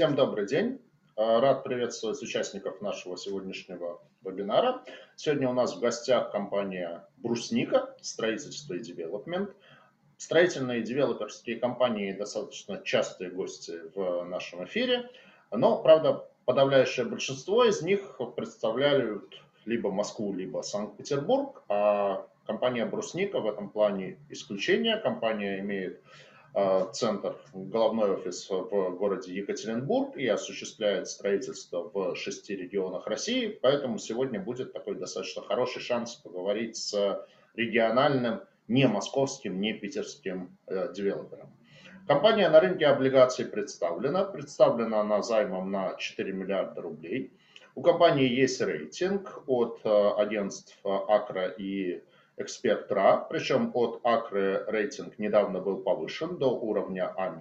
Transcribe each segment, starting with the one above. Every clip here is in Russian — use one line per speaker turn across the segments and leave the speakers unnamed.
Всем добрый день. А, рад приветствовать участников нашего сегодняшнего вебинара. Сегодня у нас в гостях компания Брусника, строительство и девелопмент. Строительные и девелоперские компании достаточно частые гости в нашем эфире, но, правда, подавляющее большинство из них представляют либо Москву, либо Санкт-Петербург, а компания Брусника в этом плане исключение. Компания имеет центр, головной офис в городе Екатеринбург и осуществляет строительство в шести регионах России. Поэтому сегодня будет такой достаточно хороший шанс поговорить с региональным, не московским, не питерским э, девелопером. Компания на рынке облигаций представлена. Представлена она займом на 4 миллиарда рублей. У компании есть рейтинг от э, агентств Акра и Эксперт.ра, причем от Акры рейтинг недавно был повышен до уровня А-.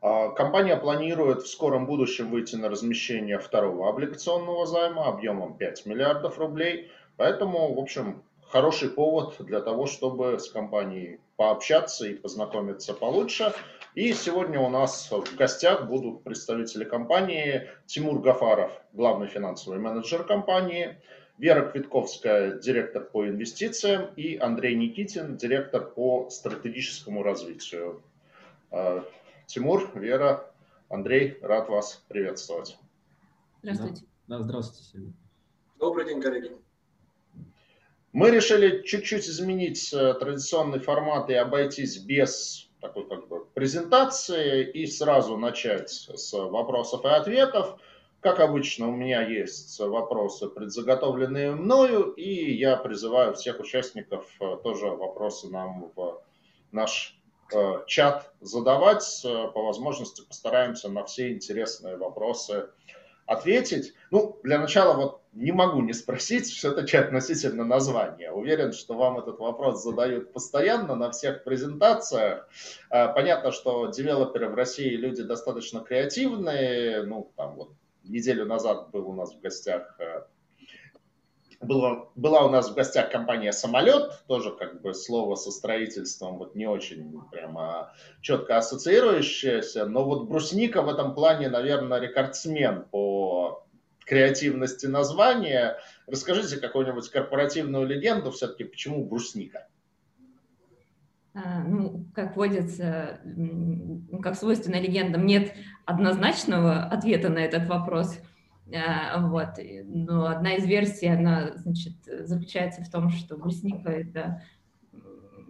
А, компания планирует в скором будущем выйти на размещение второго облигационного займа объемом 5 миллиардов рублей. Поэтому, в общем, хороший повод для того, чтобы с компанией пообщаться и познакомиться получше. И сегодня у нас в гостях будут представители компании Тимур Гафаров, главный финансовый менеджер компании, Вера Квитковская, директор по инвестициям, и Андрей Никитин, директор по стратегическому развитию. А, Тимур, Вера, Андрей, рад вас приветствовать.
Здравствуйте. Да, здравствуйте,
Сергей. Добрый день, коллеги.
Мы решили чуть-чуть изменить э, традиционный формат и обойтись без такой как бы презентации и сразу начать с вопросов и ответов. Как обычно, у меня есть вопросы, предзаготовленные мною, и я призываю всех участников э, тоже вопросы нам в наш э, чат задавать. Э, по возможности постараемся на все интересные вопросы ответить. Ну, для начала вот не могу не спросить все-таки относительно названия. Уверен, что вам этот вопрос задают постоянно на всех презентациях. Понятно, что девелоперы в России люди достаточно креативные, ну, там вот неделю назад был у нас в гостях э, было, была у нас в гостях компания «Самолет», тоже как бы слово со строительством вот не очень прямо четко ассоциирующееся, но вот «Брусника» в этом плане, наверное, рекордсмен по креативности названия. Расскажите какую-нибудь корпоративную легенду все-таки, почему «Брусника»?
Ну, как водится, как свойственно легендам, нет однозначного ответа на этот вопрос. А, вот. Но одна из версий, она, значит, заключается в том, что брусника – это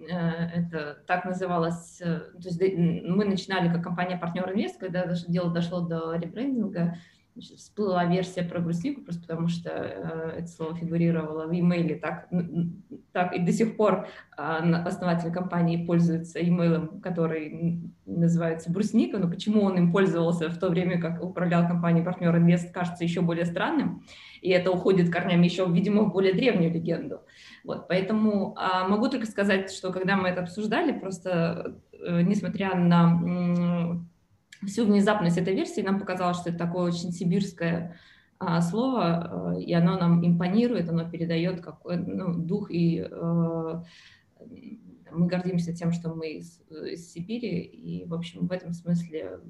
э, это так называлось, э, то есть мы начинали как компания-партнер Инвест, когда дело дошло до ребрендинга, всплыла версия про бруснику, просто потому что э, это слово фигурировало в имейле. Так, так и до сих пор э, основатель компании пользуется имейлом, который называется брусника, но почему он им пользовался в то время, как управлял компанией партнер Инвест, кажется еще более странным, и это уходит корнями еще, видимо, в более древнюю легенду. Вот, поэтому э, могу только сказать, что когда мы это обсуждали, просто э, несмотря на всю внезапность этой версии нам показалось, что это такое очень сибирское а, слово, а, и оно нам импонирует, оно передает какой ну, дух, и а, мы гордимся тем, что мы из, из Сибири, и, в общем, в этом смысле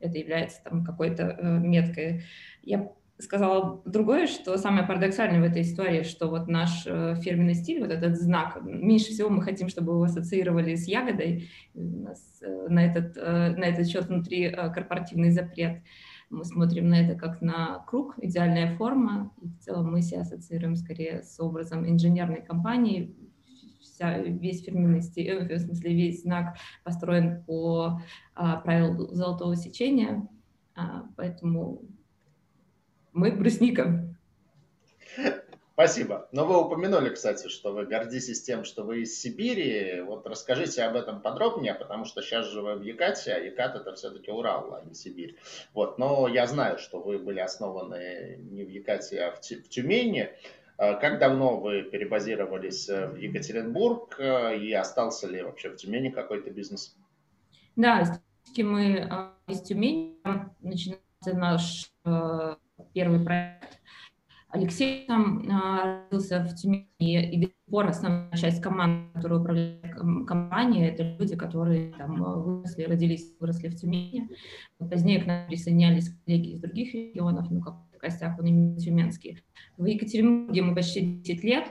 это является там какой-то э, меткой. Я сказала другое, что самое парадоксальное в этой истории, что вот наш э, фирменный стиль, вот этот знак, меньше всего мы хотим, чтобы его ассоциировали с ягодой. У нас э, на этот, э, на этот счет внутри корпоративный запрет. Мы смотрим на это как на круг, идеальная форма, и в целом мы себя ассоциируем скорее с образом инженерной компании, вся, весь фирменный стиль, в смысле весь знак построен по а, правилу золотого сечения, а, поэтому мы брусника.
Спасибо. Но вы упомянули, кстати, что вы гордитесь тем, что вы из Сибири. Вот расскажите об этом подробнее, потому что сейчас же вы в Якате, а Якат это все-таки Урал, а не Сибирь. Вот. Но я знаю, что вы были основаны не в Якате, а в, Тюмени. А как давно вы перебазировались в Екатеринбург и остался ли вообще в Тюмени какой-то бизнес?
Да, мы из Тюмени начинается наш первый проект Алексей там а, родился в Тюмени, и до сих пор основная часть команды, которая управляет компанией, это люди, которые там выросли, родились, выросли в Тюмени. Позднее к нам присоединялись коллеги из других регионов, ну, как в костях он именно тюменский. В Екатеринбурге мы почти 10 лет.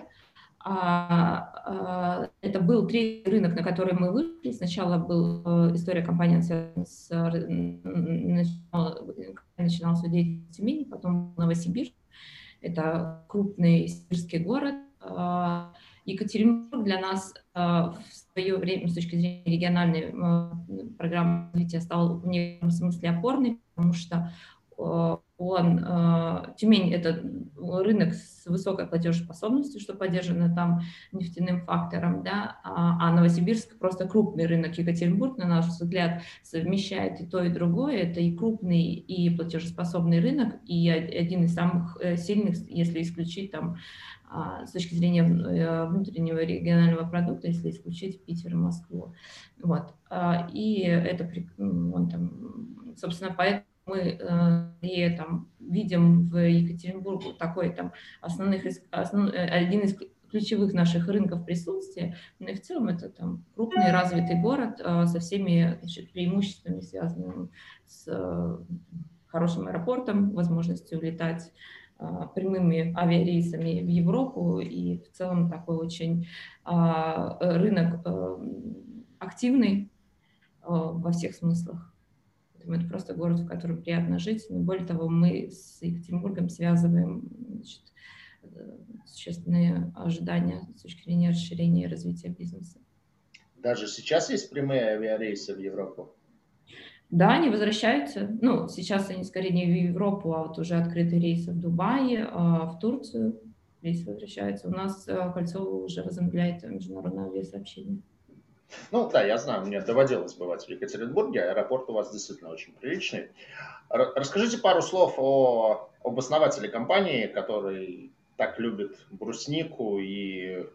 А, а, это был третий рынок, на который мы вышли. Сначала была э, история компании с начинала, начинала свою деятельность в Тюмени, потом Новосибирск это крупный сибирский город. А, Екатеринбург для нас в свое время с точки зрения региональной а, программы развития стал в некотором смысле опорный, потому что он, э, Тюмень – это рынок с высокой платежеспособностью, что поддержано там нефтяным фактором, да, а, а Новосибирск просто крупный рынок. Екатеринбург, на наш взгляд, совмещает и то, и другое. Это и крупный, и платежеспособный рынок, и один из самых э, сильных, если исключить там а, с точки зрения э, внутреннего регионального продукта, если исключить Питер и Москву. Вот. А, и это, он там, собственно, поэтому мы э, и там видим в Екатеринбурге такой там основных, основ, э, один из ключевых наших рынков присутствия, но и в целом это там крупный развитый город э, со всеми значит, преимуществами, связанными с хорошим аэропортом, возможностью летать э, прямыми авиарейсами в Европу и в целом такой очень э, рынок активный во всех смыслах. Это просто город, в котором приятно жить. Но более того, мы с Екатеринбургом связываем значит, э, существенные ожидания с точки зрения расширения и развития бизнеса.
Даже сейчас есть прямые авиарейсы в Европу?
Да, они возвращаются. Ну, сейчас они скорее не в Европу, а вот уже открытые рейсы в Дубае, а в Турцию рейсы возвращаются. У нас э, Кольцово уже возобновляет международное авиасообщение.
Ну да, я знаю, мне доводилось бывать в Екатеринбурге, аэропорт у вас действительно очень приличный. Расскажите пару слов о, об основателе компании, который так любит бруснику и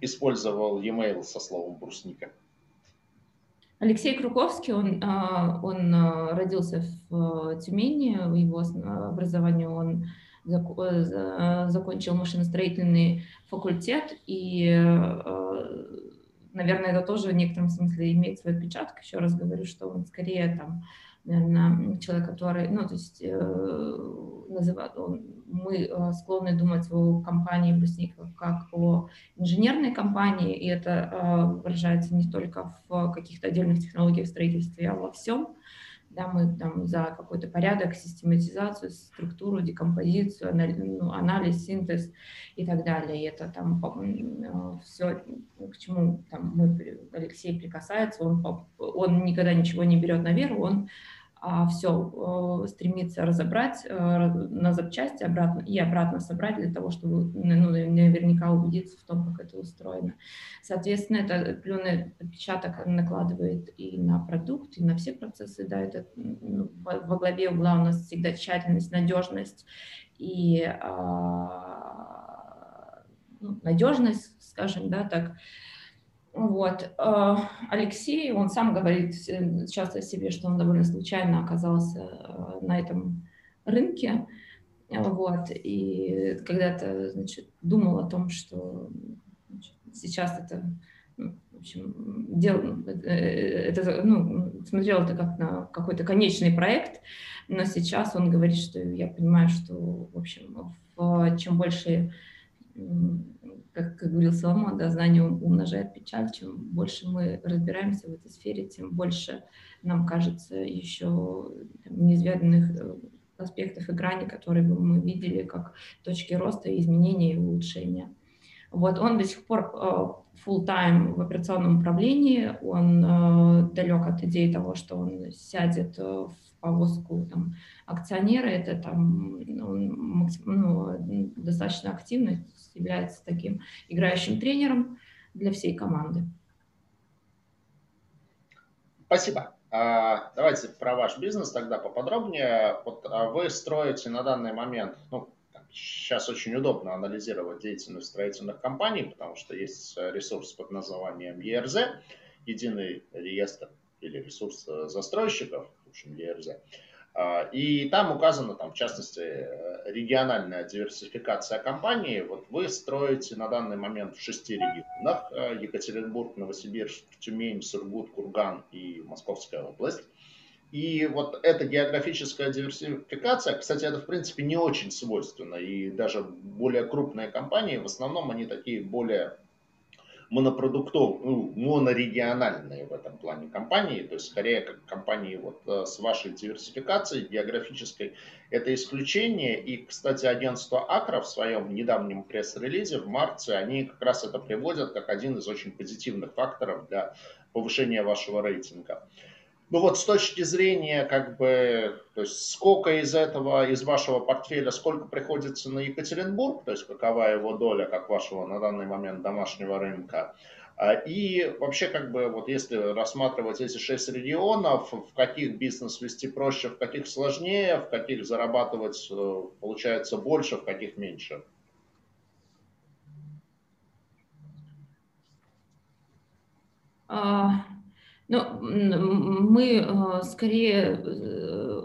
использовал e-mail со словом брусника.
Алексей Круковский, он, а, он а, родился в Тюмени, его образование он э, закончил машиностроительный факультет и а, наверное, это тоже в некотором смысле имеет свой отпечаток. Еще раз говорю, что он скорее там, наверное, человек, который, ну, то есть э, называют, он, мы э, склонны думать о компании Брусников как о инженерной компании, и это э, выражается не только в каких-то отдельных технологиях строительства, а во всем да, мы там за какой-то порядок, систематизацию, структуру, декомпозицию, анализ, ну, анализ, синтез и так далее. И это там э, все, к чему там мы, Алексей прикасается, он, он никогда ничего не берет на веру, он все стремится разобрать э, на запчасти обратно и обратно собрать для того, чтобы ну, наверняка убедиться в том, как это устроено. Соответственно, это определенный отпечаток накладывает и на продукт, и на все процессы. Да, это ну, во главе угла у нас всегда тщательность, надежность и а, ну, надежность, скажем, да, так, вот. Э, Алексей, он сам говорит часто о себе, что он довольно случайно оказался э, на этом рынке. Вот. И когда-то, значит, думал о том, что значит, сейчас это, ну, в общем, дел, э, это, ну, смотрел это как на какой-то конечный проект, но сейчас он говорит, что я понимаю, что, в общем, в, чем больше как, как говорил Соломон, да, знание умножает печаль. Чем больше мы разбираемся в этой сфере, тем больше нам кажется еще неизведанных э, аспектов и граней, которые бы мы видели как точки роста, изменения и улучшения. Вот он до сих пор э, full time в операционном управлении, он э, далек от идеи того, что он сядет в повозку там, акционера, это там ну, ну, достаточно активно является таким играющим тренером для всей команды.
Спасибо. А, давайте про ваш бизнес тогда поподробнее. Вот а вы строите на данный момент, ну, сейчас очень удобно анализировать деятельность строительных компаний, потому что есть ресурс под названием ERZ, единый реестр или ресурс застройщиков, в общем, ERZ. А, и там указана, там, в частности, региональная диверсификация компании. Вот вы строите на данный момент в шести регионах. Екатеринбург, Новосибирск, Тюмень, Сургут, Курган и Московская область. И вот эта географическая диверсификация, кстати, это в принципе не очень свойственно. И даже более крупные компании, в основном они такие более монопродуктов, ну, монорегиональные в этом плане компании, то есть скорее как компании вот э, с вашей диверсификацией географической, это исключение. И, кстати, агентство Акра в своем недавнем пресс-релизе в марте, они как раз это приводят как один из очень позитивных факторов для повышения вашего рейтинга. Ну вот с точки зрения, как бы, то есть сколько из этого, из вашего портфеля, сколько приходится на Екатеринбург, то есть какова его доля, как вашего на данный момент домашнего рынка, а, и вообще, как бы, вот если рассматривать эти шесть регионов, в каких бизнес вести проще, в каких сложнее, в каких зарабатывать э, получается больше, в каких меньше?
Uh... Ну, мы э, скорее, э,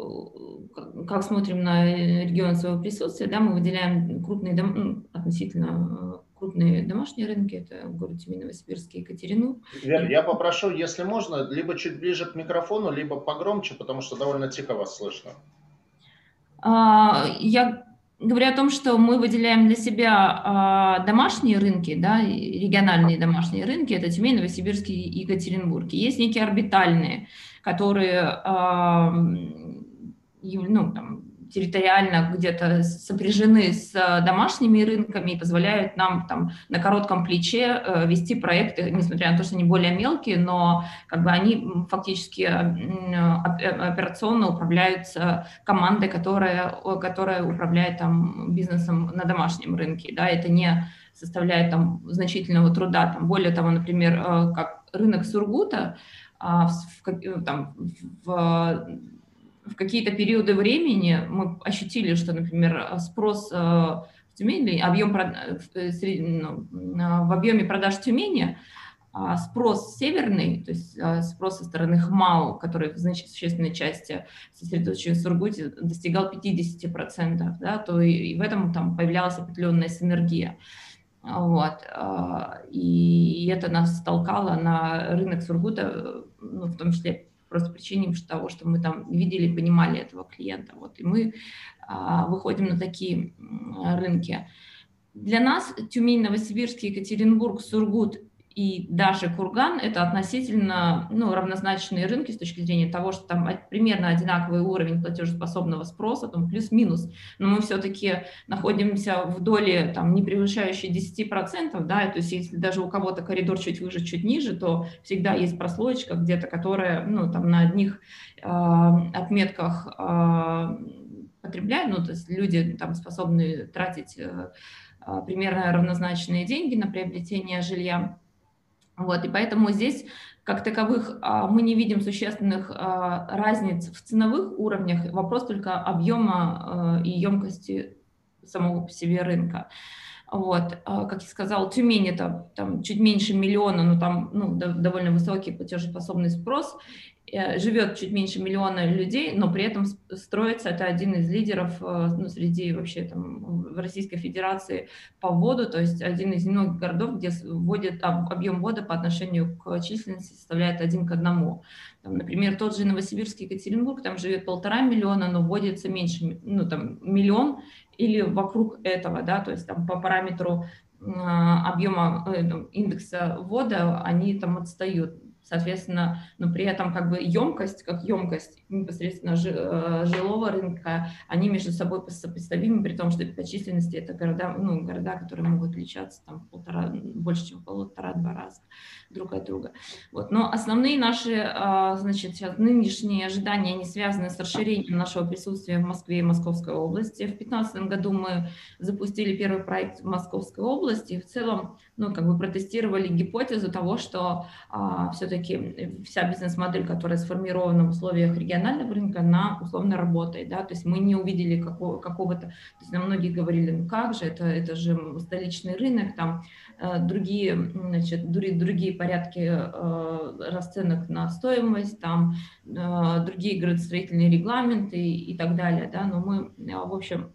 как смотрим на регион своего присутствия, да, мы выделяем крупные, дом, ну, относительно э, крупные домашние рынки, это город Тюмень, Новосибирск и Екатеринбург.
Вер, я попрошу, если можно, либо чуть ближе к микрофону, либо погромче, потому что довольно тихо вас слышно.
А, я говоря о том, что мы выделяем для себя а, домашние рынки, да, региональные домашние рынки, это Тюмень, Новосибирск и Екатеринбург. есть некие орбитальные, которые а, ну, там, территориально где-то сопряжены с э, домашними рынками и позволяют нам там на коротком плече э, вести проекты, несмотря на то, что они более мелкие, но как бы они фактически операционно управляются командой, которая, которая управляет там бизнесом на домашнем рынке, да, это не составляет там значительного труда, там более того, например, э, как рынок Сургута, а, в, там, в в какие-то периоды времени мы ощутили, что, например, спрос э, в Тюмени, объем, э, ну, в объеме продаж Тюмени а спрос северный, то есть э, спрос со стороны ХМАУ, который в существенной части сосредоточен в Сургуте, достигал 50%, да, то и, и в этом там появлялась определенная синергия. Вот. И это нас толкало на рынок Сургута, ну, в том числе просто причине того, что мы там видели, понимали этого клиента. Вот, и мы а, выходим на такие рынки. Для нас Тюмень, Новосибирск, Екатеринбург, Сургут и даже Курган – это относительно ну, равнозначные рынки с точки зрения того, что там примерно одинаковый уровень платежеспособного спроса, там плюс-минус, но мы все-таки находимся в доле, там, не превышающей 10%, да, то есть если даже у кого-то коридор чуть выше, чуть ниже, то всегда есть прослоечка где-то, которая, ну, там, на одних э, отметках э, потребляют, ну, то есть люди там способны тратить э, примерно равнозначные деньги на приобретение жилья, вот, и поэтому здесь, как таковых, а, мы не видим существенных а, разниц в ценовых уровнях. Вопрос только объема а, и емкости самого по себе рынка. Вот, как я сказал, Тюмень это там чуть меньше миллиона, но там ну, довольно высокий платежеспособный спрос, Э, живет чуть меньше миллиона людей, но при этом строится, это один из лидеров э, ну, среди вообще там в Российской Федерации по воду, то есть один из немногих городов, где вводит, объем воды по отношению к численности составляет один к одному. Там, например, тот же Новосибирский Екатеринбург, там живет полтора миллиона, но вводится меньше, ну там миллион или вокруг этого, да, то есть там по параметру э, объема индекса ввода они там отстают. Соответственно, но при этом как бы емкость, как емкость непосредственно э, жилого рынка, они между собой сопоставимы, при том, что по численности это города, ну, города, которые могут отличаться там полтора, больше, чем полтора-два раза друг от друга. Вот. Но основные наши, а, значит, сейчас нынешние ожидания, они связаны с расширением нашего присутствия в Москве и Московской области. В 2015 году мы запустили первый проект в Московской области в целом, ну, как бы протестировали гипотезу того, что а, все-таки все-таки вся бизнес-модель, которая сформирована в условиях регионального рынка, она условно работает, да, то есть мы не увидели какого, какого-то, то есть нам многие говорили, ну как же, это, это же столичный рынок, там э, другие, значит, другие, порядки э, расценок на стоимость, там э, другие градостроительные регламенты и, и так далее, да, но мы, в общем,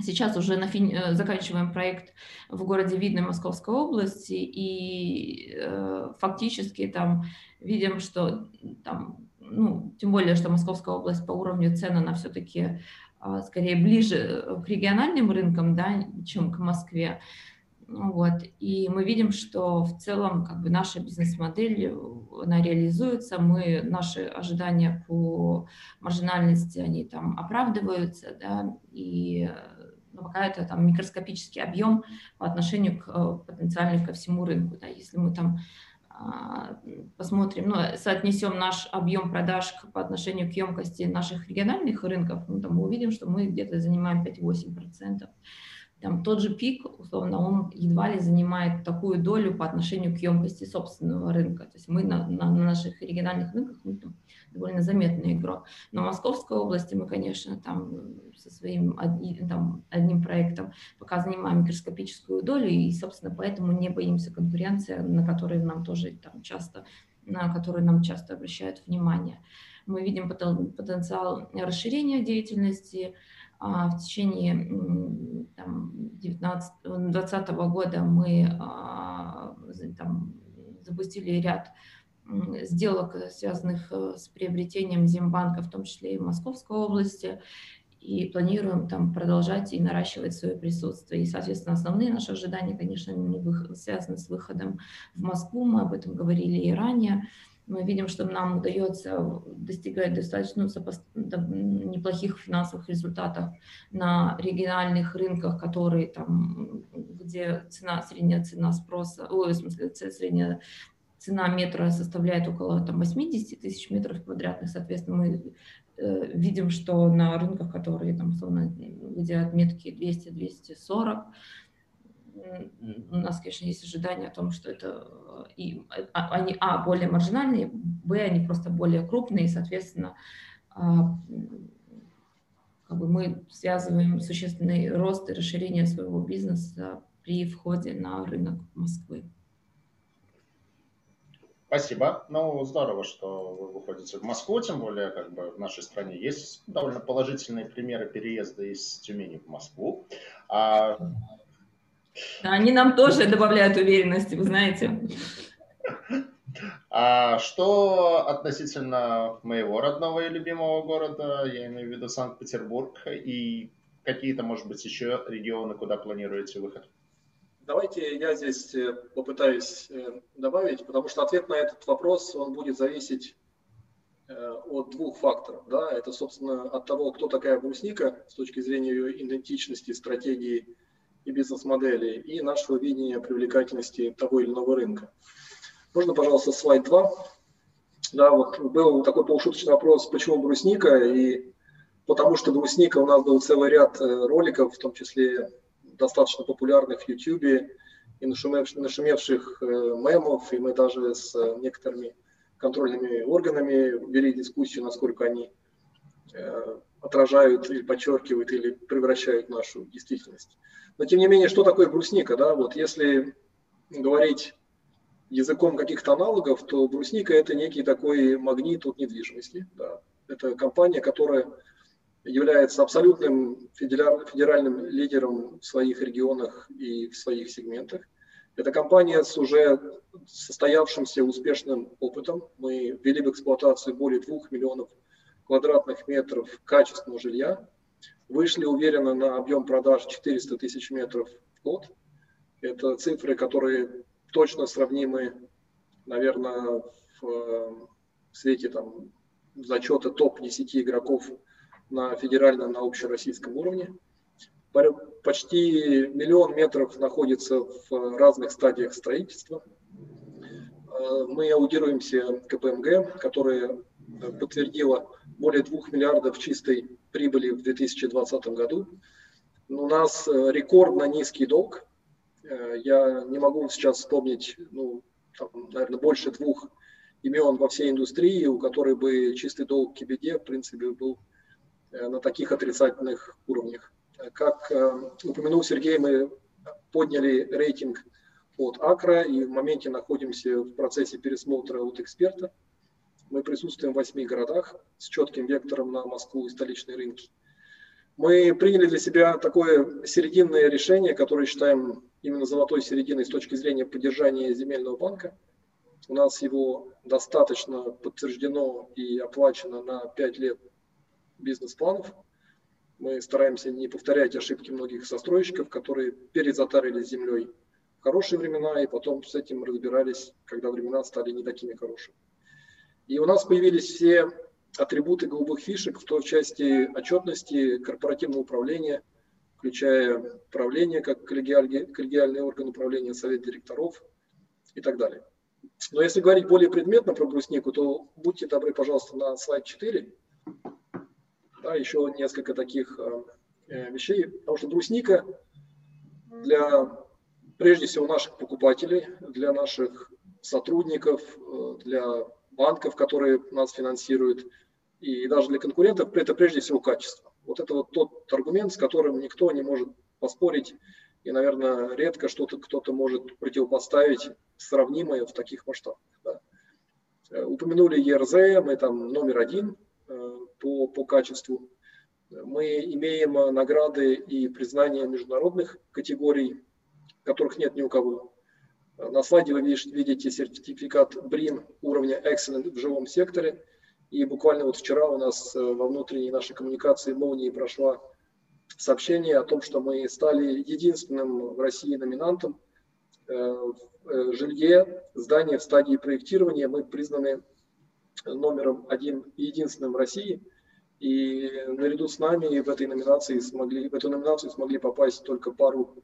Сейчас уже на фин... Э, заканчиваем проект в городе Видной Московской области, и э, фактически там видим, что там, ну, тем более, что Московская область по уровню цен, она все-таки э, скорее ближе к региональным рынкам, да, чем к Москве. Вот. И мы видим, что в целом как бы наша бизнес-модель, она реализуется, мы, наши ожидания по маржинальности, они там оправдываются, да, и но пока это там микроскопический объем по отношению к э, потенциально ко всему рынку. Да, если мы там а, посмотрим, ну, соотнесем наш объем продаж по отношению к емкости наших региональных рынков, ну, там мы увидим, что мы где-то занимаем 5-8% там тот же пик, условно, он едва ли занимает такую долю по отношению к емкости собственного рынка. То есть мы на, на, на наших региональных рынках мы там довольно заметный игрок. Но в Московской области мы, конечно, там со своим там, одним проектом пока занимаем микроскопическую долю, и, собственно, поэтому не боимся конкуренции, на которой нам тоже там часто, на которую нам часто обращают внимание. Мы видим потенциал расширения деятельности, в течение 2020 года мы а, там, запустили ряд сделок, связанных э, с приобретением Зембанка, в том числе и в Московской области, и планируем там продолжать и наращивать свое присутствие. И, соответственно, основные наши ожидания, конечно, не связаны с выходом в Москву, мы об этом говорили и ранее мы видим, что нам удается достигать достаточно неплохих финансовых результатов на региональных рынках, которые там, где цена, средняя цена спроса, ой, в смысле, средняя цена метра составляет около там, 80 тысяч метров квадратных, соответственно, мы э, видим, что на рынках, которые там, условно, где отметки 200-240, у нас, конечно, есть ожидание о том, что это э, и, а, они, а, более маржинальные, б, они просто более крупные, и, соответственно, а, как бы мы связываем существенный рост и расширение своего бизнеса при входе на рынок Москвы.
Спасибо. Ну, здорово, что вы выходите в Москву, тем более, как бы в нашей стране есть довольно положительные примеры переезда из Тюмени в Москву. А
они нам тоже добавляют уверенности, вы знаете.
А что относительно моего родного и любимого города, я имею в виду Санкт-Петербург, и какие-то, может быть, еще регионы, куда планируете выход?
Давайте я здесь э, попытаюсь э, добавить, потому что ответ на этот вопрос, он будет зависеть э, от двух факторов. Да? Это, собственно, от того, кто такая брусника с точки зрения ее идентичности, стратегии и бизнес-модели, и нашего видения привлекательности того или иного рынка. Можно, пожалуйста, слайд 2? Да, вот был такой полушуточный вопрос, почему брусника, и потому что брусника у нас был целый ряд э, роликов, в том числе достаточно популярных в YouTube, и нашумевших, нашумевших э, мемов, и мы даже с некоторыми контрольными органами вели дискуссию, насколько они э, отражают или подчеркивают или превращают нашу действительность. Но тем не менее, что такое брусника? Да? Вот если говорить языком каких-то аналогов, то брусника это некий такой магнит от недвижимости. Да. Это компания, которая является абсолютным федеральным лидером в своих регионах и в своих сегментах. Это компания с уже состоявшимся успешным опытом. Мы ввели в эксплуатацию более двух миллионов квадратных метров качественного жилья вышли уверенно на объем продаж 400 тысяч метров в год. Это цифры, которые точно сравнимы, наверное, в, свете там, зачета топ-10 игроков на федеральном, на общероссийском уровне. Почти миллион метров находится в разных стадиях строительства. Мы аудируемся КПМГ, которая подтвердила более 2 миллиардов чистой прибыли в 2020 году. У нас э, рекордно низкий долг. Э, я не могу сейчас вспомнить, ну, там, наверное, больше двух имен во всей индустрии, у которой бы чистый долг к беде, в принципе, был на таких отрицательных уровнях. Как упомянул Сергей, мы подняли рейтинг от Акра и в моменте находимся в процессе пересмотра от эксперта. Мы присутствуем в восьми городах с четким вектором на Москву и столичные рынки. Мы приняли для себя такое серединное решение, которое считаем именно золотой серединой с точки зрения поддержания земельного банка. У нас его достаточно подтверждено и оплачено на 5 лет бизнес-планов. Мы стараемся не повторять ошибки многих застройщиков, которые перезатарили землей в хорошие времена и потом с этим разбирались, когда времена стали не такими хорошими. И у нас появились все атрибуты голубых фишек в той части отчетности корпоративного управления, включая управление как коллегиальный, коллегиальный орган управления, совет директоров и так далее. Но если говорить более предметно про бруснику, то будьте добры, пожалуйста, на слайд 4. Да, еще несколько таких э, э, вещей. Потому что брусника для, прежде всего, наших покупателей, для наших сотрудников, э, для банков, которые нас финансируют, и даже для конкурентов, это прежде всего качество. Вот это вот тот аргумент, с которым никто не может поспорить, и, наверное, редко что-то кто-то может противопоставить сравнимое в таких масштабах. Да. Э, упомянули ЕРЗ, мы там номер один э, по, по качеству. Мы имеем награды и признания международных категорий, которых нет ни у кого. На слайде вы видите сертификат BRIN уровня Excellent в живом секторе. И буквально вот вчера у нас э, во внутренней нашей коммуникации молнии прошла сообщение о том, что мы стали единственным в России номинантом э, в э, жилье, здание в стадии проектирования. Мы признаны номером один единственным в России. И наряду с нами в этой номинации смогли, в эту номинацию смогли попасть только пару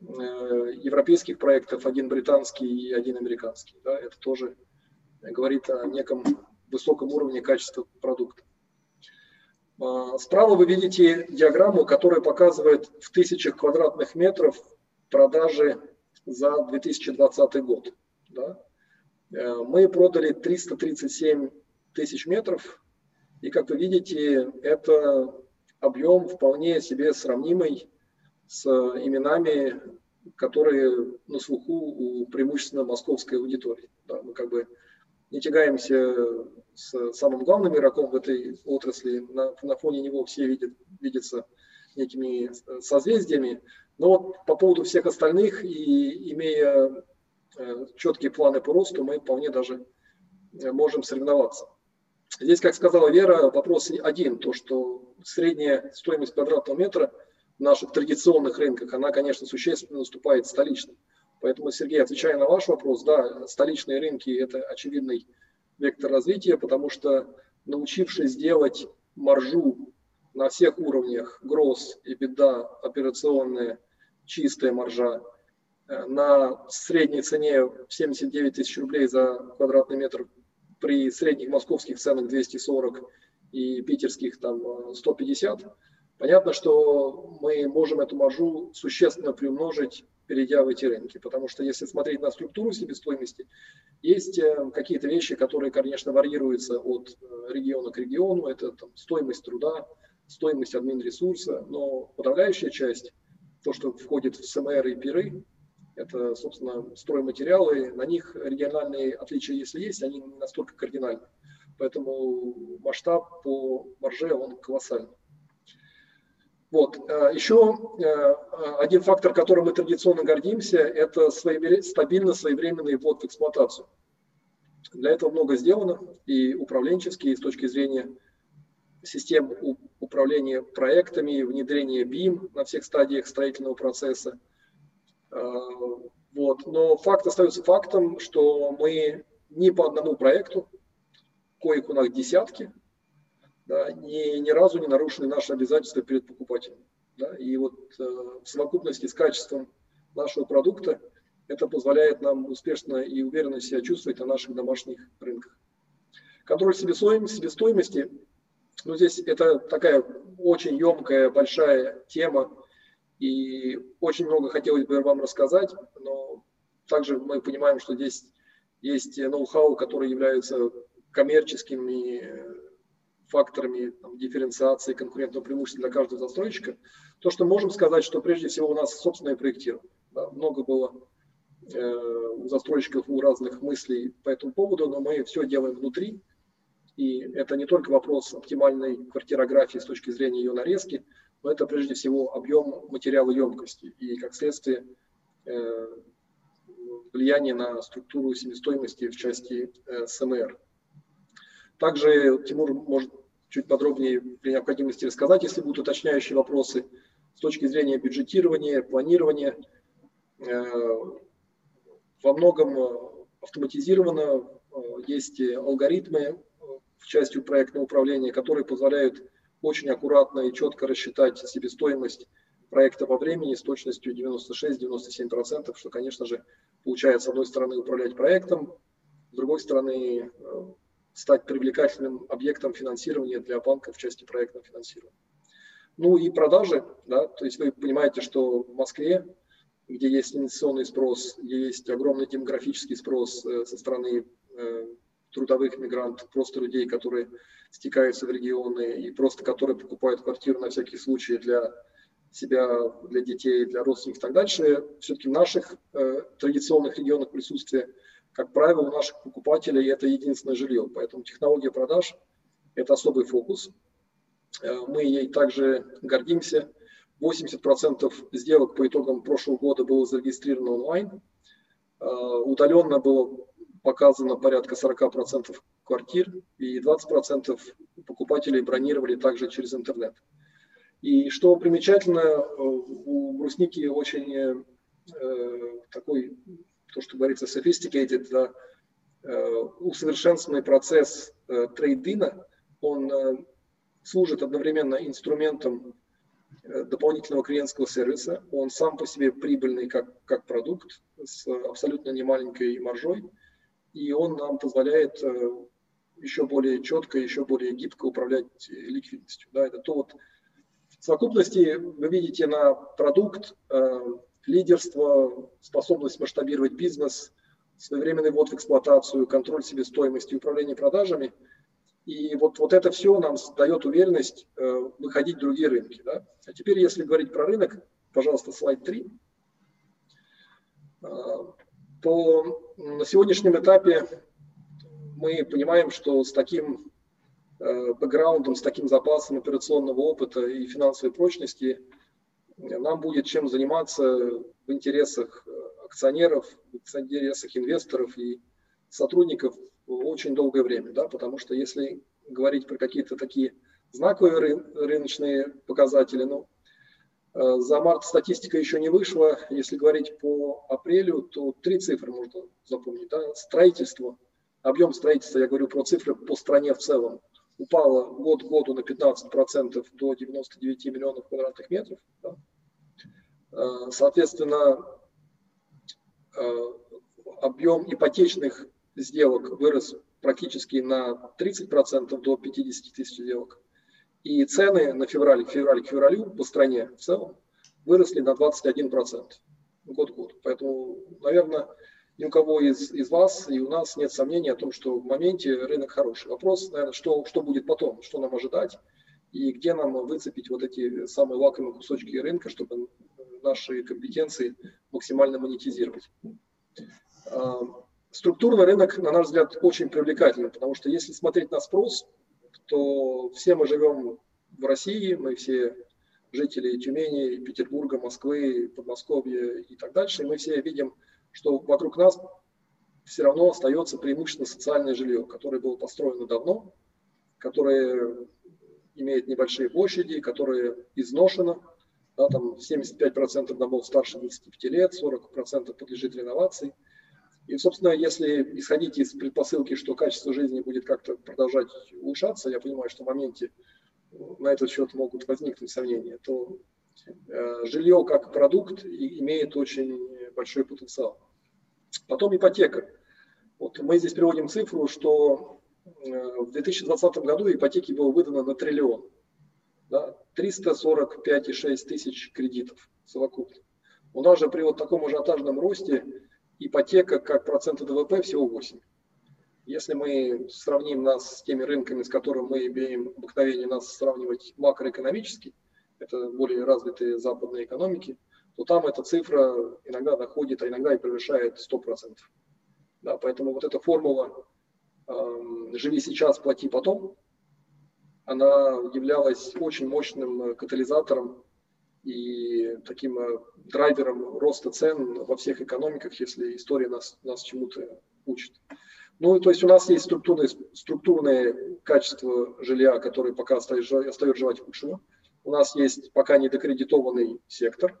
европейских проектов, один британский и один американский. Да, это тоже говорит о неком высоком уровне качества продукта. А, справа вы видите диаграмму, которая показывает в тысячах квадратных метров продажи за 2020 год. Да. Э, мы продали 337 тысяч метров, и как вы видите, это объем вполне себе сравнимый с именами, которые на слуху у преимущественно московской аудитории. Да, мы как бы не тягаемся с самым главным игроком в этой отрасли, на, на фоне него все видят, видятся некими созвездиями, но вот по поводу всех остальных и имея э, четкие планы по росту, мы вполне даже э, можем соревноваться. Здесь, как сказала Вера, вопрос один, то, что средняя стоимость квадратного метра – наших традиционных рынках, она, конечно, существенно наступает столичным. Поэтому, Сергей, отвечая на ваш вопрос, да, столичные рынки – это очевидный вектор развития, потому что научившись делать маржу на всех уровнях, гроз, и беда, операционная, чистая маржа, э, на средней цене 79 тысяч рублей за квадратный метр при средних московских ценах 240 и питерских там 150, Понятно, что мы можем эту маржу существенно приумножить, перейдя в эти рынки, потому что если смотреть на структуру себестоимости, есть э, какие-то вещи, которые, конечно, варьируются от э, региона к региону, это там, стоимость труда, стоимость админ-ресурса, но подавляющая часть, то, что входит в СМР и ПИРы, это, собственно, стройматериалы, на них региональные отличия, если есть, они не настолько кардинальны. Поэтому масштаб по марже, он колоссальный. Вот. Э, Еще э, один фактор, которым мы традиционно гордимся, это стабильно своевременный ввод в эксплуатацию. Для этого много сделано и управленчески, и с точки зрения систем управления проектами, внедрения BIM на всех стадиях строительного процесса. Э, вот. Но факт остается фактом, что мы ни по одному проекту, коих у нас десятки, да, ни, ни разу не нарушены наши обязательства перед покупателем. Да, и вот э, в совокупности с качеством нашего продукта это позволяет нам успешно и уверенно себя чувствовать на наших домашних рынках. Контроль себестоимости, себестоимости ну, здесь это такая очень емкая, большая тема, и очень много хотелось бы вам рассказать, но также мы понимаем, что здесь есть ноу-хау, которые являются коммерческими факторами там, дифференциации конкурентного преимущества для каждого застройщика, то, что можем сказать, что прежде всего у нас собственное проектирование. Да, много было э, у застройщиков у разных мыслей по этому поводу, но мы все делаем внутри. И это не только вопрос оптимальной квартирографии с точки зрения ее нарезки, но это прежде всего объем материала емкости и, как следствие, э, влияние на структуру себестоимости в части э, СМР. Также Тимур может чуть подробнее при необходимости рассказать, если будут уточняющие вопросы с точки зрения бюджетирования, планирования. Э, во многом э, автоматизировано, э, есть алгоритмы в части проектного управления, которые позволяют очень аккуратно и четко рассчитать себестоимость проекта во времени с точностью 96-97%, что, конечно же, получается, с одной стороны, управлять проектом, с другой стороны, стать привлекательным объектом финансирования для банка в части проектного финансирования. Ну и продажи, да, то есть вы понимаете, что в Москве, где есть инвестиционный спрос, где есть огромный демографический спрос э, со стороны э, трудовых мигрантов, просто людей, которые стекаются в регионы и просто которые покупают квартиру на всякий случай для себя, для детей, для родственников и так дальше. Все-таки в наших э, традиционных регионах присутствие как правило, у наших покупателей это единственное жилье. Поэтому технология продаж – это особый фокус. Э, мы ей также гордимся. 80% сделок по итогам прошлого года было зарегистрировано онлайн. Э, удаленно было показано порядка 40% квартир, и 20% покупателей бронировали также через интернет. И что примечательно, э, у брусники очень такой то, что говорится sophisticated, да, э, усовершенствованный процесс э, трейдина, он э, служит одновременно инструментом дополнительного клиентского сервиса. Он сам по себе прибыльный как, как продукт с абсолютно немаленькой маржой. И он нам позволяет еще более четко, еще более гибко управлять ликвидностью. Да, это то вот в совокупности вы видите на продукт лидерство, способность масштабировать бизнес, своевременный ввод в эксплуатацию, контроль себестоимости, управление продажами. И вот, вот это все нам дает уверенность э, выходить в другие рынки. Да? А теперь, если говорить про рынок, пожалуйста, слайд 3. А, то на сегодняшнем этапе мы понимаем, что с таким э, бэкграундом, с таким запасом операционного опыта и финансовой прочности – нам будет чем заниматься в интересах э, акционеров, в интересах инвесторов и сотрудников очень долгое время, да, потому что если говорить про какие-то такие знаковые ры, рыночные показатели, ну, э, за март статистика еще не вышла. Если говорить по апрелю, то три цифры можно запомнить. Да? Строительство, объем строительства, я говорю про цифры по стране в целом, упало год к году на 15% до 99 миллионов квадратных метров. Да? Э, соответственно, э, объем ипотечных сделок вырос практически на 30% до 50 тысяч сделок. И цены на февраль, февраль к февралю по стране в целом выросли на 21% год-год. Поэтому, наверное, ни у кого из, из вас и у нас нет сомнений о том, что в моменте рынок хороший. Вопрос, наверное, что, что будет потом, что нам ожидать и где нам выцепить вот эти самые лакомые кусочки рынка, чтобы наши компетенции максимально монетизировать. А, структурный рынок, на наш взгляд, очень привлекательный, потому что если смотреть на спрос, то все мы живем в России, мы все жители Тюмени, Петербурга, Москвы, Подмосковья и так дальше, и мы все видим, что вокруг нас все равно остается преимущественно социальное жилье, которое было построено давно, которое имеет небольшие площади, которое изношено, да, там 75% домов старше 25 лет, 40% подлежит реновации. И, собственно, если исходить из предпосылки, что качество жизни будет как-то продолжать улучшаться, я понимаю, что в моменте на этот счет могут возникнуть сомнения, то э, жилье как продукт имеет очень большой потенциал. Потом ипотека. Вот мы здесь приводим цифру, что э, в 2020 году ипотеки было выдано на триллион да, 345,6 тысяч кредитов совокупно. У нас же при вот таком ажиотажном росте ипотека как процент ВВП всего 8. Если мы сравним нас с теми рынками, с которыми мы имеем обыкновение нас сравнивать макроэкономически, это более развитые западные экономики, то там эта цифра иногда доходит, а иногда и превышает 100%. Да, поэтому вот эта формула э, «живи сейчас, плати потом», она являлась очень мощным катализатором и таким э, драйвером роста цен во всех экономиках, если история нас, нас чему-то учит. Ну, то есть у нас есть структурные, структурные качества жилья, которые пока остаются желать худшего. У нас есть пока недокредитованный сектор.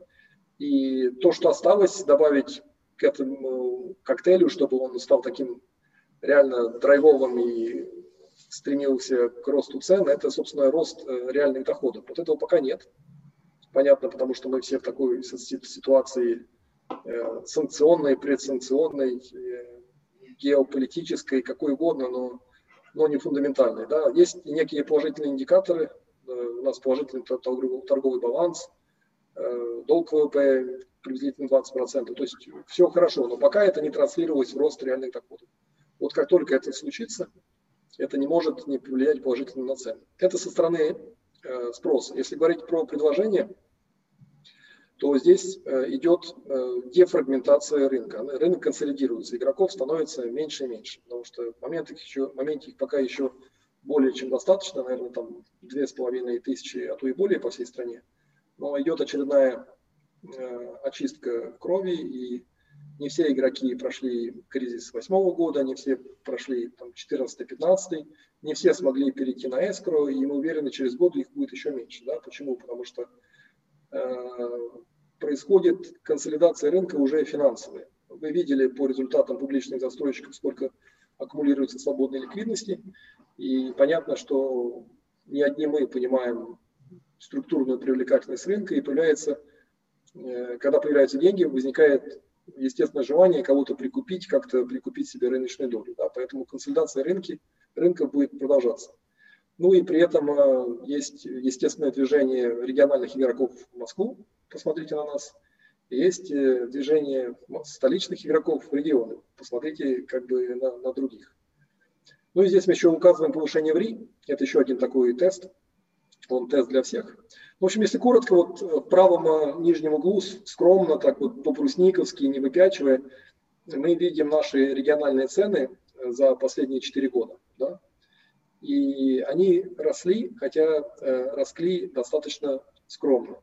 И то, что осталось, добавить к этому коктейлю, чтобы он стал таким реально драйвовым и стремился к росту цен, это, собственно, рост э, реальных доходов. Вот этого пока нет. Понятно, потому что мы все в такой ситуации э, санкционной, предсанкционной, э, геополитической, какой угодно, но, но не фундаментальной. Да? Есть некие положительные индикаторы. У нас положительный торговый, баланс, долг ВВП приблизительно 20%. То есть все хорошо, но пока это не транслировалось в рост реальных доходов. Вот как только это случится, это не может не повлиять положительно на цены. Это со стороны э, спроса. Если говорить про предложение, то здесь э, идет э, дефрагментация рынка. Рынок консолидируется, игроков становится меньше и меньше, потому что в моменте, еще, в моменте их пока еще более чем достаточно, наверное, там две с половиной тысячи, а то и более по всей стране. Но идет очередная очистка крови, и не все игроки прошли кризис восьмого года, не все прошли там 14-15, не все смогли перейти на эскро, и мы уверены, через год их будет еще меньше. Да? Почему? Потому что э, происходит консолидация рынка уже финансовая. Вы видели по результатам публичных застройщиков, сколько аккумулируется свободной ликвидности, и понятно, что не одни мы понимаем структурную привлекательность рынка, и появляется, э, когда появляются деньги, возникает естественное желание кого-то прикупить, как-то прикупить себе рыночную долю. Да? Поэтому консолидация рынки, рынка будет продолжаться. Ну и при этом э, есть естественное движение региональных игроков в Москву, посмотрите на нас. Есть э, движение столичных игроков в регионы, посмотрите как бы на, на других. Ну и здесь мы еще указываем повышение в РИ, это еще один такой тест, он тест для всех. В общем, если коротко, вот в правом э, нижнем углу, скромно, так вот по-брусниковски, не выпячивая, мы видим наши региональные цены э, за последние 4 года. Да? И они росли, хотя э, росли достаточно скромно.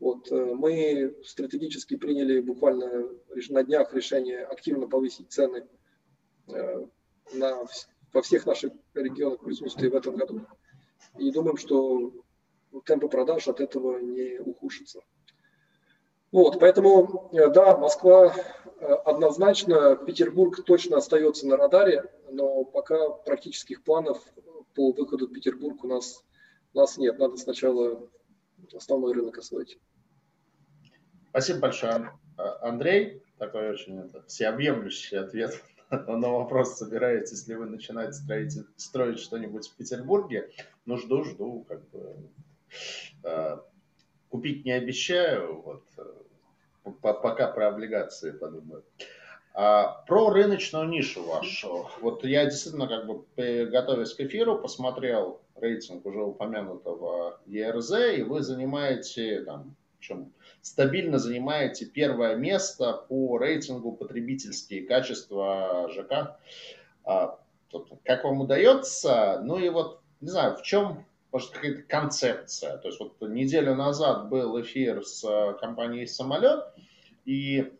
Вот, мы стратегически приняли буквально на днях решение активно повысить цены на, во всех наших регионах присутствия в этом году. И думаем, что темпы продаж от этого не ухудшатся. Вот, поэтому, э, да, Москва э, однозначно, Петербург точно остается на радаре, но пока практических планов по выходу в Петербург у нас, у нас нет. Надо сначала основной рынок освоить.
Спасибо большое, а, Андрей. Такой очень это, всеобъемлющий ответ на вопрос, собираетесь ли вы начинать строить, строить что-нибудь в Петербурге. Ну, жду, жду, как бы купить не обещаю, вот, э, пока про облигации подумаю. А, про рыночную нишу вашу. Вот я действительно, как бы, готовясь к эфиру, посмотрел рейтинг уже упомянутого ERZ, и вы занимаете, там, чем стабильно занимаете первое место по рейтингу потребительские качества ЖК. А, как вам удается? Ну и вот, не знаю, в чем может, какая-то концепция. То есть вот неделю назад был эфир с э, компанией «Самолет», и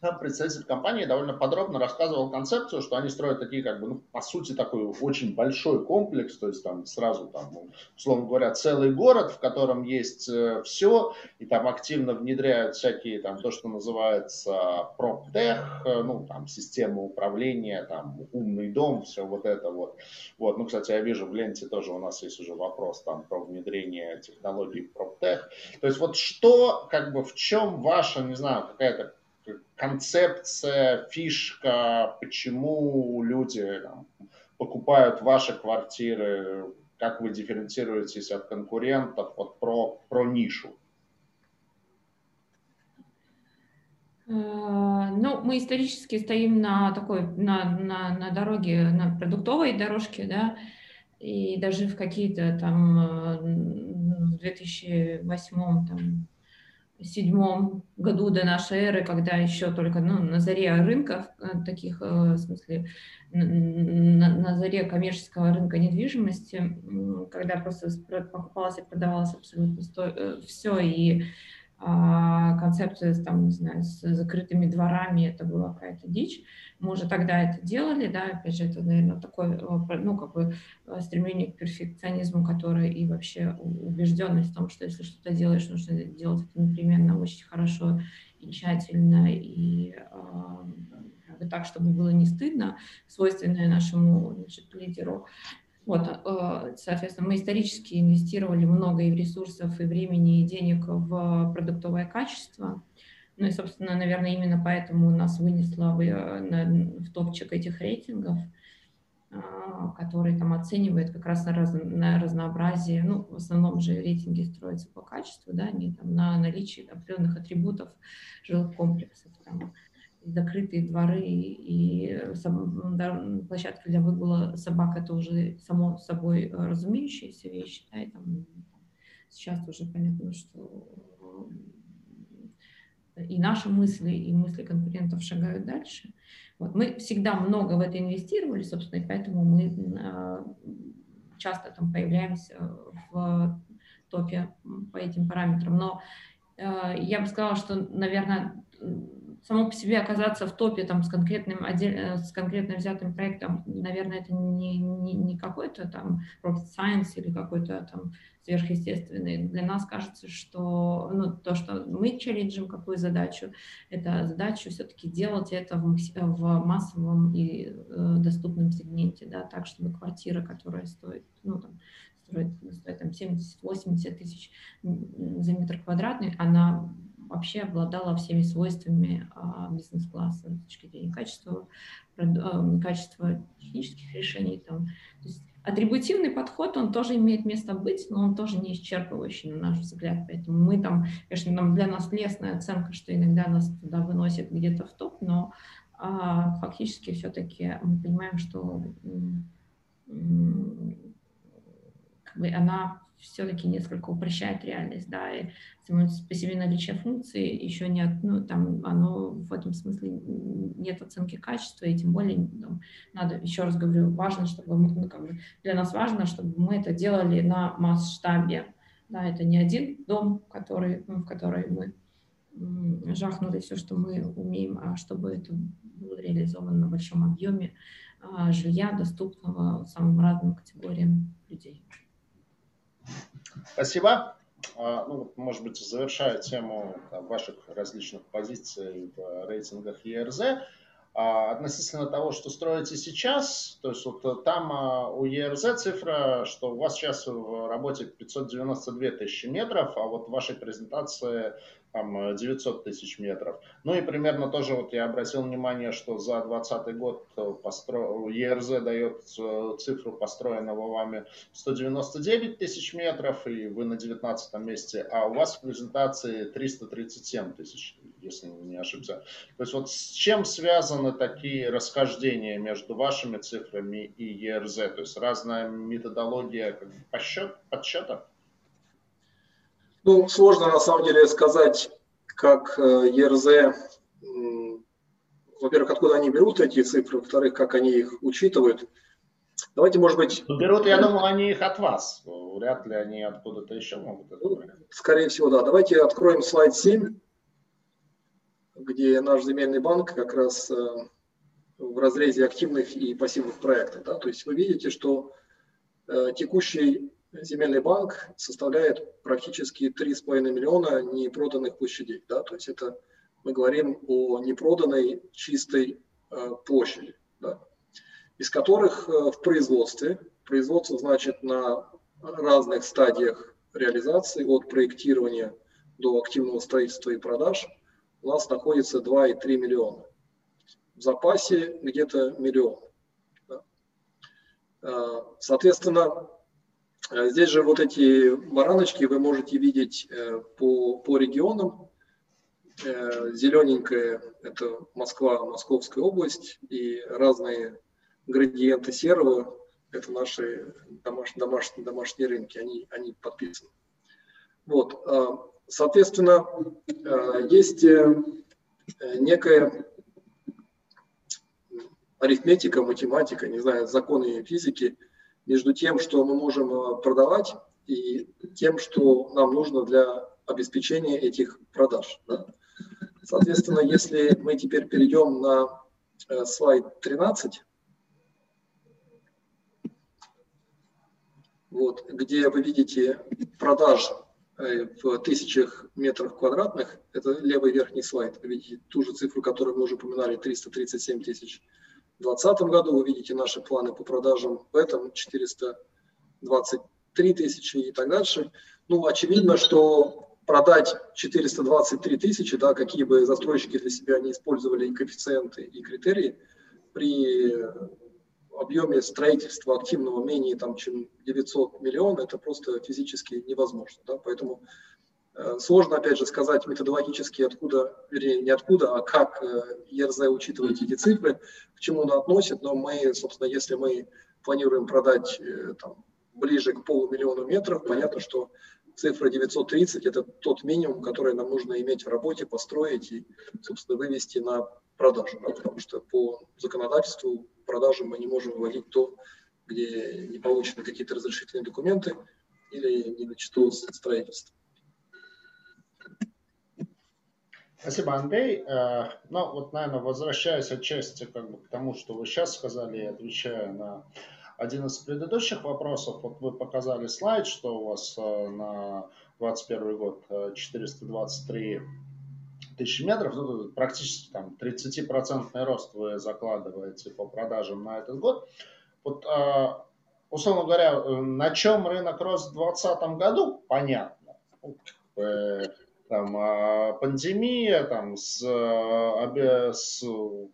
там представитель компании довольно подробно рассказывал концепцию, что они строят такие, как бы, ну, по сути, такой очень большой комплекс, то есть там сразу, там, ну, условно говоря, целый город, в котором есть э, все, и там активно внедряют всякие, там, то, что называется проптех, э, ну, там, система управления, там, умный дом, все вот это вот. Вот, ну, кстати, я вижу в ленте тоже у нас есть уже вопрос там про внедрение технологий проптех. То есть вот что, как бы, в чем ваша, не знаю, какая-то концепция, фишка, почему люди там, покупают ваши квартиры, как вы дифференцируетесь от конкурентов, вот про, про нишу.
Ну, мы исторически стоим на такой, на, на, на дороге, на продуктовой дорожке, да, и даже в какие-то там э, в 2008 там, седьмом году до нашей эры, когда еще только ну, на заре рынков, э, таких, э, в смысле, на, на заре коммерческого рынка недвижимости, когда просто покупалось и продавалось абсолютно сто, все, и концепция там, не знаю, с закрытыми дворами, это была какая-то дичь. Мы уже тогда это делали, да, опять же, это, наверное, такое, э, ну, как бы э, стремление к перфекционизму, которое и вообще убежденность в том, что если что-то делаешь, нужно делать это непременно очень хорошо и тщательно, и так, чтобы было не стыдно, свойственное нашему значит, лидеру. Вот, э, соответственно, мы исторически инвестировали много и ресурсов, и времени, и денег в продуктовое качество. Ну и, собственно, наверное, именно поэтому нас вынесло в, э, в топчик этих рейтингов, а, который там оценивает как раз на, раз, на разнообразие, ну, в основном же рейтинги строятся по качеству, да, не там на наличии определенных атрибутов жилых комплексов, там, закрытые дворы и площадка для выгула собак это уже само собой разумеющаяся вещь, да, и там сейчас уже понятно, что и наши мысли, и мысли конкурентов шагают дальше. Вот. Мы всегда много в это инвестировали, собственно, и поэтому мы а, часто там появляемся в топе по этим параметрам. Но я бы сказала, что, наверное, само по себе оказаться в топе там, с, конкретным отдель, э, с конкретно взятым проектом, наверное, это не, не, не какой-то там rocket science или какой-то там сверхъестественный. Для нас кажется, что ну, то, что мы челленджим какую задачу, это задачу все-таки делать это в, в массовом и э, доступном сегменте, да, так, чтобы квартира, которая стоит, ну, там, стоит, стоит там 70-80 тысяч за метр квадратный, она вообще обладала всеми свойствами а, бизнес-класса с точки зрения качества, а, качества технических решений. Там. То есть атрибутивный подход, он тоже имеет место быть, но он тоже не исчерпывающий, на наш взгляд. Поэтому мы там, конечно, нам, для нас лестная оценка, что иногда нас туда выносят где-то в топ, но а, фактически все-таки мы понимаем, что как бы она все-таки несколько упрощает реальность, да, и само по себе наличие функции еще нет, ну, там, оно в этом смысле нет оценки качества, и тем более там, надо, еще раз говорю, важно, чтобы мы, ну, как бы для нас важно, чтобы мы это делали на масштабе, да, это не один дом, который, ну, в который мы жахнули все, что мы умеем, а чтобы это было реализовано на большом объеме а, жилья, доступного самым разным категориям людей.
Спасибо. А, ну, может быть, завершая тему ваших различных позиций в рейтингах ЕРЗ, а, относительно того, что строите сейчас, то есть вот там а, у ЕРЗ цифра, что у вас сейчас в работе 592 тысячи метров, а вот в вашей презентации там 900 э, тысяч метров. Ну и примерно тоже вот я обратил внимание, что за 2020 год э, постро... ЕРЗ дает э, цифру построенного вами 199 тысяч метров, и вы на 19 месте, а у вас в презентации 337 тысяч, если не ошибся. То есть вот с чем связаны такие расхождения между вашими цифрами и ЕРЗ? То есть разная методология подсчета?
Ну, сложно на самом деле сказать, как э, ЕРЗ, во-первых, откуда они берут эти цифры, во-вторых, как они их учитывают. Давайте, может быть...
Ну, берут, я думаю, они их от вас. Вряд ли они откуда-то еще могут это
брать. Скорее всего, да. Давайте откроем слайд 7, где наш земельный банк как раз э, в разрезе активных и пассивных проектов. Да? То есть вы видите, что э, текущий земельный банк составляет практически 3,5 миллиона непроданных площадей. Да? То есть это мы говорим о непроданной чистой э, площади, да? из которых э, в производстве, производство значит на разных стадиях реализации, от проектирования до активного строительства и продаж, у нас находится 2,3 миллиона. В запасе где-то миллион. Э, соответственно, здесь же вот эти бараночки вы можете видеть э, по, по регионам. э, зелененькое – это Москва, Московская область, и разные градиенты серого – это наши домаш, домашние, домашние рынки, они, они подписаны. Вот, соответственно, э, есть некая арифметика, математика, не знаю, законы физики между тем, что мы можем продавать, и тем, что нам нужно для обеспечения этих продаж. Да? Соответственно, если мы теперь перейдем на э, слайд 13, вот, где вы видите продаж э, в тысячах метров квадратных, это левый верхний слайд, вы видите ту же цифру, которую мы уже упоминали, 337 тысяч 2020 году, вы видите наши планы по продажам в этом, 423 тысячи и так дальше. Ну, очевидно, что продать 423 тысячи, да, какие бы застройщики для себя не использовали и коэффициенты, и критерии, при объеме строительства активного менее там, чем 900 миллионов, это просто физически невозможно. Да? Поэтому сложно, опять же, сказать методологически, откуда, вернее, не откуда, а как э, ЕРЗ учитывает эти цифры, к чему он относит, но мы, собственно, если мы планируем продать э, там, ближе к полумиллиону метров, понятно, что цифра 930 – это тот минимум, который нам нужно иметь в работе, построить и, собственно, вывести на продажу. Да, потому что по законодательству продажи мы не можем выводить то, где не получены какие-то разрешительные документы или не начато строительство.
Спасибо, Андрей. Э, ну, вот, наверное, возвращаясь отчасти как бы, к тому, что вы сейчас сказали, отвечая на один из предыдущих вопросов, вот вы показали слайд, что у вас э, на 2021 год 423 э, тысячи метров, ну, практически там 30% рост вы закладываете по продажам на этот год. Вот, условно говоря, на чем рынок рос в 2020 году, понятно. Там, пандемия, там, с, с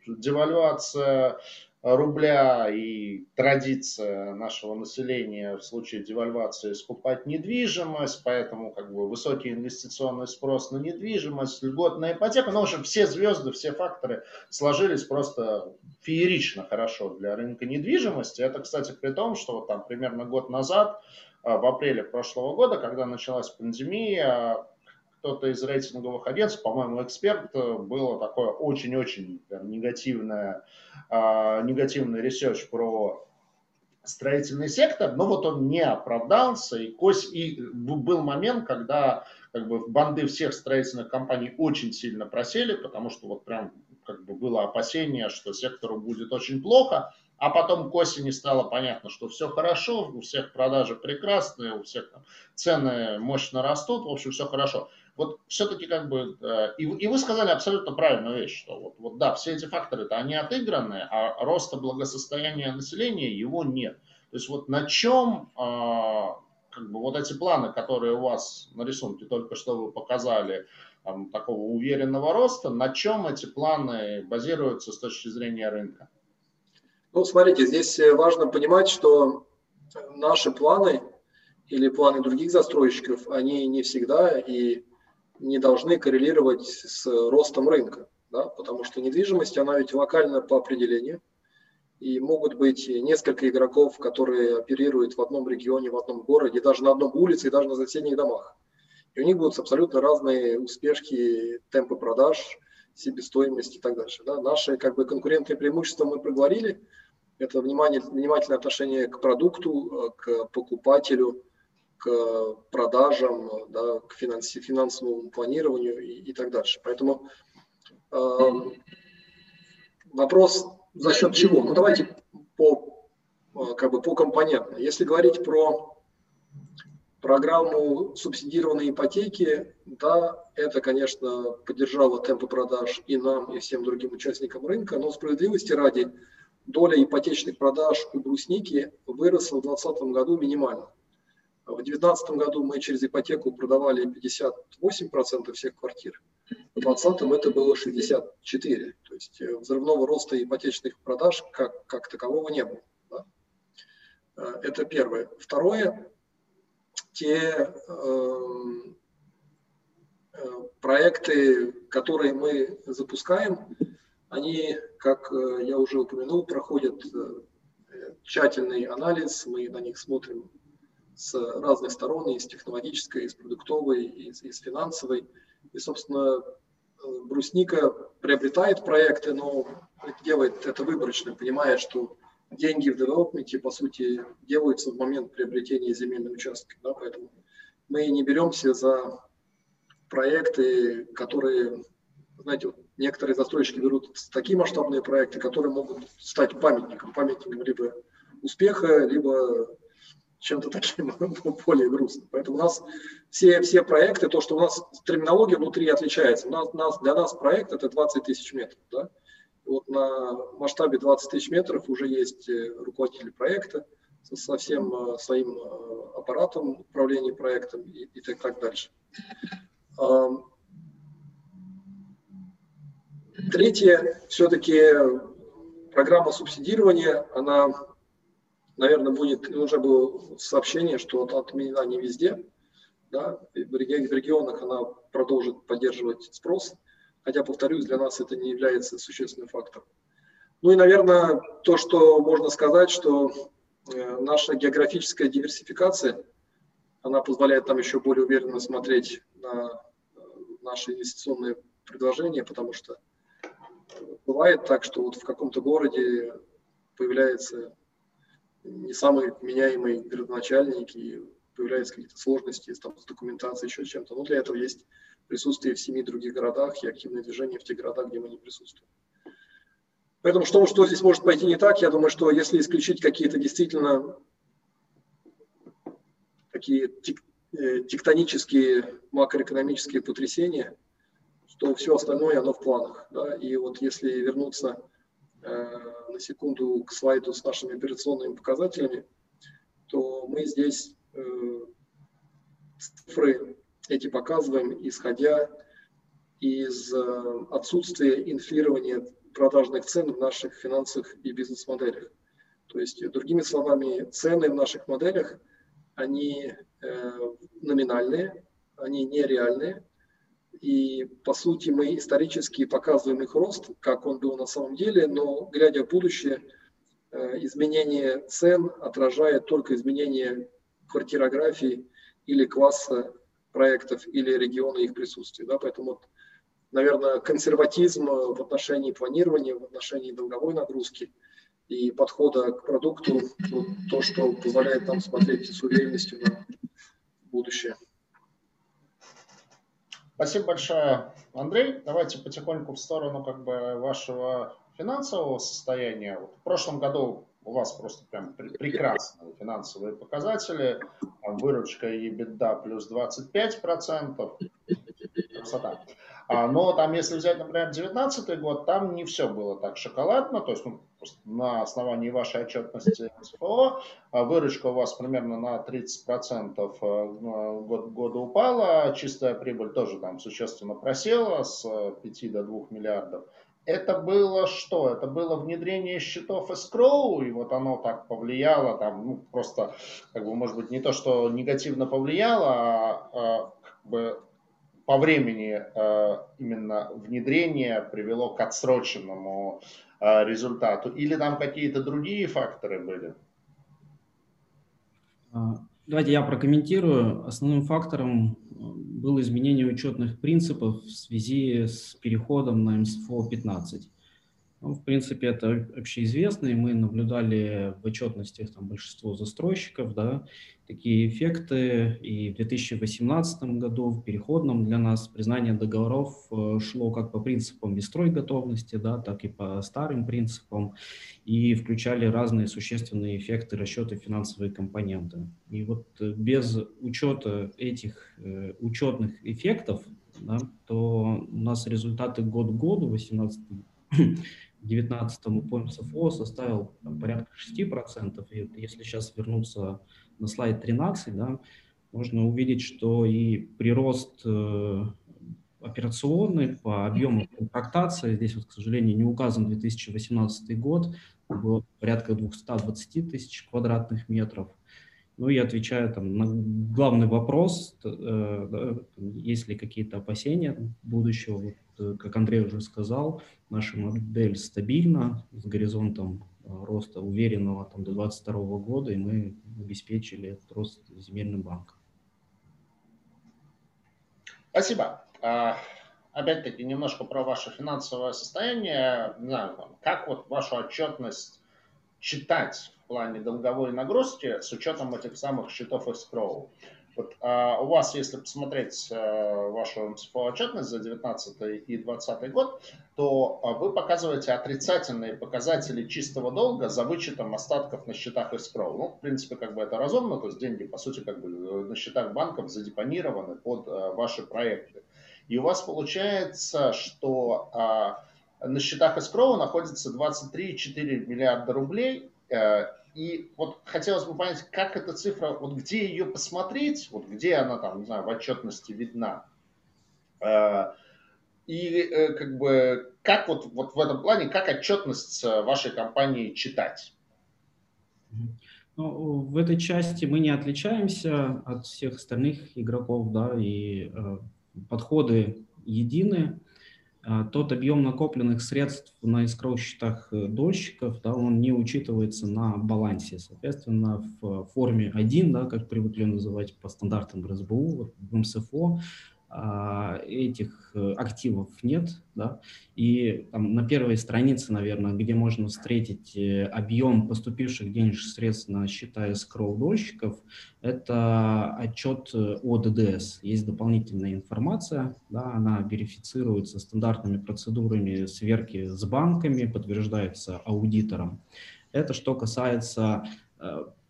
девальвация рубля и традиция нашего населения в случае девальвации скупать недвижимость, поэтому как бы высокий инвестиционный спрос на недвижимость, льготная ипотека, ну, в общем, все звезды, все факторы сложились просто феерично хорошо для рынка недвижимости. Это, кстати, при том, что вот там примерно год назад, а, в апреле прошлого года, когда началась пандемия, кто-то из рейтинговых агентств, по-моему, Эксперт, э, было такое очень-очень негативное, э, негативный research про строительный сектор, но вот он не оправдался, и, кось, и был момент, когда как бы банды всех строительных компаний очень сильно просели, потому что вот прям как бы было опасение, что сектору будет очень плохо, а потом к осени стало понятно, что все хорошо, у всех продажи прекрасные, у всех там цены мощно растут, в общем, все хорошо вот все-таки как бы, э, и, и вы сказали абсолютно правильную вещь, что вот, вот да, все эти факторы-то они отыграны, а роста благосостояния населения его нет. То есть вот на чем а, как бы вот эти планы, которые у вас на рисунке только что вы показали, там, такого уверенного роста, на чем эти планы базируются с точки зрения рынка?
Ну, смотрите, здесь важно понимать, что наши планы или планы других застройщиков, они не всегда и не должны коррелировать с ростом рынка, да, потому что недвижимость, она ведь локальна по определению, и могут быть несколько игроков, которые оперируют в одном регионе, в одном городе, даже на одном улице и даже на соседних домах. И у них будут абсолютно разные успешки, темпы продаж, себестоимость и так дальше. Да. Наши как бы, конкурентные преимущества мы проговорили. Это внимание, внимательное отношение к продукту, к покупателю, к продажам, да, к финанси, финансовому планированию и, и так дальше. Поэтому э, вопрос за счет чего? Ну давайте по, э, как бы по компонентно. Если говорить про программу субсидированной ипотеки, да, это, конечно, поддержало темпы продаж и нам, и всем другим участникам рынка, но справедливости ради доля ипотечных продаж у брусники выросла в 2020 году минимально. В 2019 году мы через ипотеку продавали 58% всех квартир. В 2020 это было 64%. То есть э, взрывного роста ипотечных продаж как, как такового не было. Да? Э, это первое. Второе, те э, проекты, которые мы запускаем, они, как я уже упомянул, проходят тщательный анализ, мы на них смотрим с разных сторон, и с технологической, и с продуктовой, и и с финансовой. И, собственно, Брусника приобретает проекты, но делает это выборочно, понимая, что деньги в девелопменте, по сути, делаются в момент приобретения земельного участка. Да, поэтому мы не беремся за проекты, которые, знаете, вот некоторые застройщики берут такие масштабные проекты, которые могут стать памятником, памятником либо успеха, либо чем-то таким более грустным. Поэтому у нас все, все проекты, то, что у нас терминология внутри отличается. У нас, нас, для нас проект это 20 тысяч метров. Да? Вот на масштабе 20 тысяч метров уже есть э, руководители проекта со, со всем э, своим э, аппаратом управления проектом и, и так, так дальше. Третье, все-таки программа субсидирования, она наверное, будет, уже было сообщение, что отменена не везде, да, в регионах она продолжит поддерживать спрос, хотя, повторюсь, для нас это не является существенным фактором. Ну и, наверное, то, что можно сказать, что э, наша географическая диверсификация, она позволяет нам еще более уверенно смотреть на э, наши инвестиционные предложения, потому что бывает так, что вот в каком-то городе появляется не самый меняемый градоначальник, и появляются какие-то сложности там, с документацией, еще чем-то. Но для этого есть присутствие в семи других городах и активное движение в тех городах, где мы не присутствуем. Поэтому что, что здесь может пойти не так, я думаю, что если исключить какие-то действительно такие тек, э, тектонические макроэкономические потрясения, то все остальное оно в планах. Да? И вот если вернуться на секунду к слайду с нашими операционными показателями, то мы здесь э, цифры эти показываем, исходя из э, отсутствия инфлирования продажных цен в наших финансовых и бизнес-моделях. То есть, другими словами, цены в наших моделях, они номинальные, они нереальные, и, по сути, мы исторически показываем их рост, как он был на самом деле, но, глядя в будущее, э, изменение цен отражает только изменение квартирографии или класса проектов или региона их присутствия. Да? Поэтому, наверное, консерватизм в отношении планирования, в отношении долговой нагрузки и подхода к продукту, вот то, что позволяет нам смотреть с уверенностью на будущее.
Спасибо большое, Андрей. Давайте потихоньку в сторону как бы вашего финансового состояния. Вот в прошлом году у вас просто прям прекрасные финансовые показатели. Выручка и EBITDA плюс 25%. Красота. А, но там, если взять, например, 2019 год, там не все было так шоколадно. То есть, ну, на основании вашей отчетности СФО а, выручка у вас примерно на 30% э, год года упала, чистая прибыль тоже там существенно просела с 5 до 2 миллиардов. Это было что? Это было внедрение счетов escrow, и вот оно так повлияло, там, ну, просто, как бы, может быть, не то, что негативно повлияло, а, а как бы по времени э, именно внедрение привело к отсроченному э, результату? Или там какие-то другие факторы были?
А, давайте я прокомментирую. Основным фактором э, было изменение учетных принципов в связи с переходом на МСФО 15. Ну, в принципе, это общеизвестно, и мы наблюдали в отчетностях там, большинство застройщиков, да, такие эффекты. И в 2018 году в переходном для нас признание договоров э, шло как по принципам вестрой готовности, да, так и по старым принципам, и включали разные существенные эффекты расчета финансовые компоненты. И вот э, без учета этих э, учетных эффектов, да, то у нас результаты год к году, 18 2019 по МСФО составил там, порядка 6%. И если сейчас вернуться на слайд 13, да, можно увидеть, что и прирост э, операционный по объему контрактации, здесь вот, к сожалению, не указан 2018 год, было порядка 220 тысяч квадратных метров. Ну и отвечаю там на главный вопрос, э, да, есть ли какие-то опасения будущего, вот, э, как Андрей уже сказал, наша модель стабильна, с горизонтом э, роста уверенного там, до 2022 года, и мы обеспечили этот рост земельным банком.
Спасибо. А, опять-таки, немножко про ваше финансовое состояние. Не знаю, как вот вашу отчетность читать в плане долговой нагрузки с учетом этих самых счетов escrow? Вот, а у вас, если посмотреть а, вашу МСФО отчетность за 2019 и 2020 год, то а, вы показываете отрицательные показатели чистого долга за вычетом остатков на счетах escrow. Ну, в принципе, как бы это разумно, то есть деньги, по сути, как бы э, на счетах банков задепонированы под а, ваши проекты. И у вас получается, что а, на счетах escrow находится 23,4 миллиарда рублей, э, и вот хотелось бы понять, как эта цифра, вот где ее посмотреть, вот где она там, не знаю, в отчетности видна. Э, и э, как бы как вот, вот в этом плане, как отчетность вашей компании читать?
Ну, в этой части мы не отличаемся от всех остальных игроков, да, и э, подходы едины. А, тот объем накопленных средств на искровых счетах э, дольщиков, да, он не учитывается на балансе. Соответственно, в форме 1, да, как привыкли называть по стандартам РСБУ, в МСФО, этих э, активов нет, да, и там на первой странице, наверное, где можно встретить э, объем поступивших денежных средств на счета escrow дольщиков, это отчет э, о ДДС. Есть дополнительная информация, да, она верифицируется стандартными процедурами сверки с банками, подтверждается аудитором. Это что касается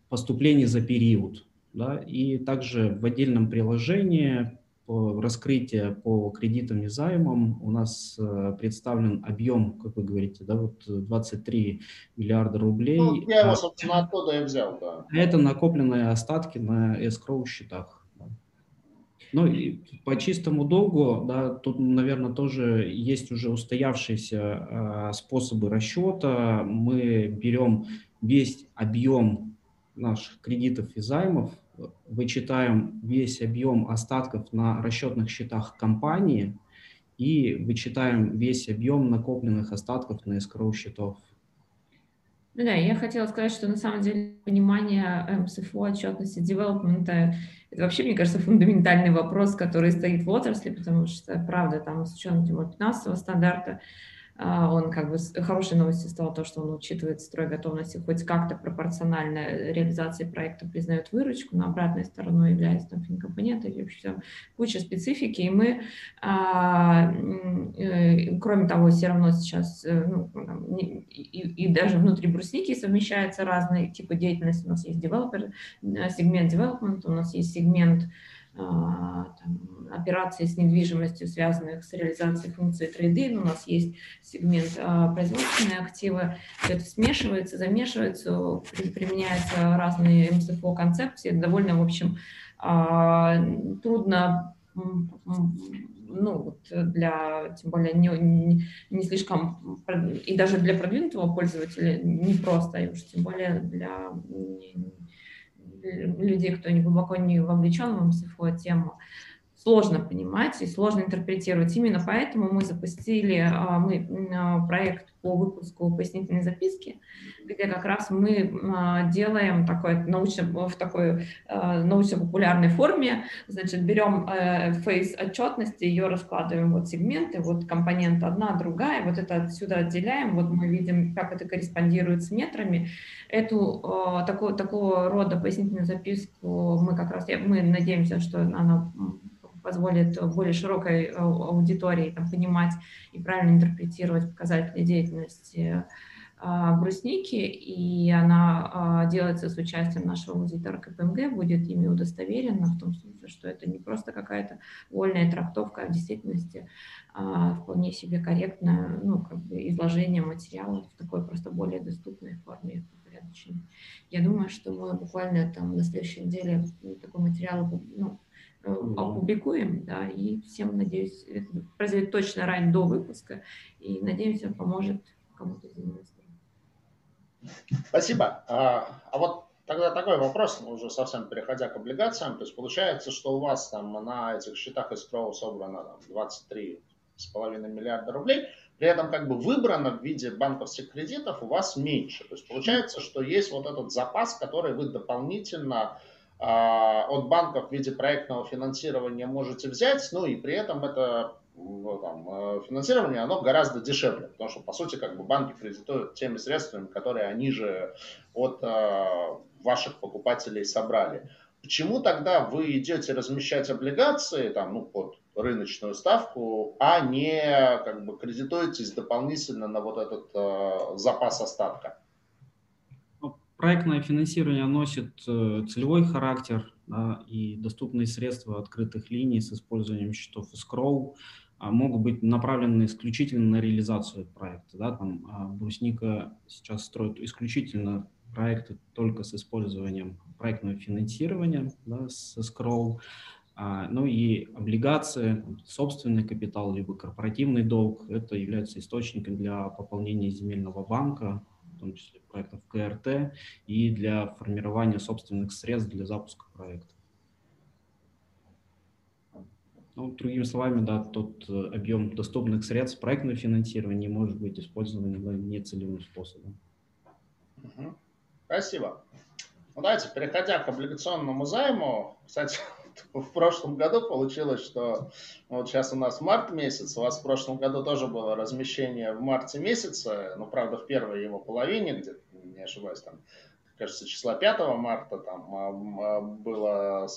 поступлений за период. Да, и также в отдельном приложении раскрытия по кредитам и займам у нас э, представлен объем, как вы говорите, да, вот 23 миллиарда рублей. Ну,
я его, собственно, оттуда и взял, да.
Это накопленные остатки на escrow счетах. Ну и по чистому долгу, да, тут, наверное, тоже есть уже устоявшиеся э, способы расчета. Мы берем весь объем наших кредитов и займов, вычитаем весь объем остатков на расчетных счетах компании и вычитаем весь объем накопленных остатков на escrow счетов.
Ну да, я хотела сказать, что на самом деле понимание МСФО, отчетности, девелопмента, это вообще, мне кажется, фундаментальный вопрос, который стоит в отрасли, потому что, правда, там с учетом 15 стандарта, он как бы хорошей новостью стало то, что он учитывает строй готовности хоть как-то пропорционально реализации проекта признает выручку, но обратной стороной является там финкомпоненты и вообще куча специфики, и мы, а, э, кроме того, все равно сейчас, э, ну, и, и, и даже внутри брусники совмещаются разные типы деятельности, у нас есть девелопер, э, сегмент development, у нас есть сегмент а, там, операций с недвижимостью, связанных с реализацией функции трейды. Ну, у нас есть сегмент а, производственные активы. Все это смешивается, замешивается, применяются разные МСФО концепции. довольно, в общем, а, трудно ну, вот для, тем более, не, не слишком, и даже для продвинутого пользователя не просто, и уж тем более для людей, кто не глубоко не вовлечен в МСФО тему, сложно понимать и сложно интерпретировать. Именно поэтому мы запустили а, мы, а, проект по выпуску пояснительной записки, где как раз мы а, делаем такой научно, в такой научно-популярной форме, значит, берем э, фейс отчетности, ее раскладываем вот сегменты, вот компонент одна, другая, вот это отсюда отделяем, вот мы видим, как это корреспондирует с метрами. Эту такого, такого рода пояснительную записку мы как раз, мы надеемся, что она позволит более широкой э, аудитории там, понимать и правильно интерпретировать показатели деятельности а, брусники, и она а, делается с участием нашего аудитора КПМГ, будет ими удостоверена в том смысле, что это не просто какая-то вольная трактовка, а в действительности вполне себе корректное ну, как бы изложение материала в такой просто более доступной форме упорядоченной. Я думаю, что мы буквально там на следующей неделе такой материал ну, Э, опубликуем, да, и всем, надеюсь, произойдет точно ранее до выпуска, и, надеемся, поможет кому-то из инвесторов.
Спасибо. А, а вот тогда такой вопрос, ну, уже совсем переходя к облигациям. То есть получается, что у вас там на этих счетах escrow собрано там, 23,5 миллиарда рублей, при этом как бы выбрано в виде банковских кредитов у вас меньше. То есть получается, что есть вот этот запас, который вы дополнительно э, от банков в виде проектного финансирования можете взять, ну и при этом это ну, там, э, финансирование, оно гораздо дешевле, потому что, по сути, как бы банки кредитуют теми средствами, которые они же от э, ваших покупателей собрали. Почему тогда вы идете размещать облигации там, ну, под рыночную ставку, а не как бы кредитуетесь дополнительно на вот этот э, запас остатка?
Проектное финансирование носит э, целевой характер да, и доступные средства открытых линий с использованием счетов escrow а, могут быть направлены исключительно на реализацию проекта. Да, там, а Брусника сейчас строит исключительно проекты только с использованием проектного финансирования, да, с escrow, а, ну и облигации, собственный капитал, либо корпоративный долг, это является источником для пополнения земельного банка, в том числе проектов КРТ, и для формирования собственных средств для запуска проекта. Ну, другими словами, да, тот э, объем доступных средств проектного финансирования может быть использован нецелевым способом.
Спасибо. Ну, давайте, переходя к облигационному займу, кстати, в прошлом году получилось, что вот сейчас у нас март месяц, у вас в прошлом году тоже было размещение в марте месяце, ну, правда, в первой его половине, где не ошибаюсь, там, кажется, числа 5 марта там а, а, было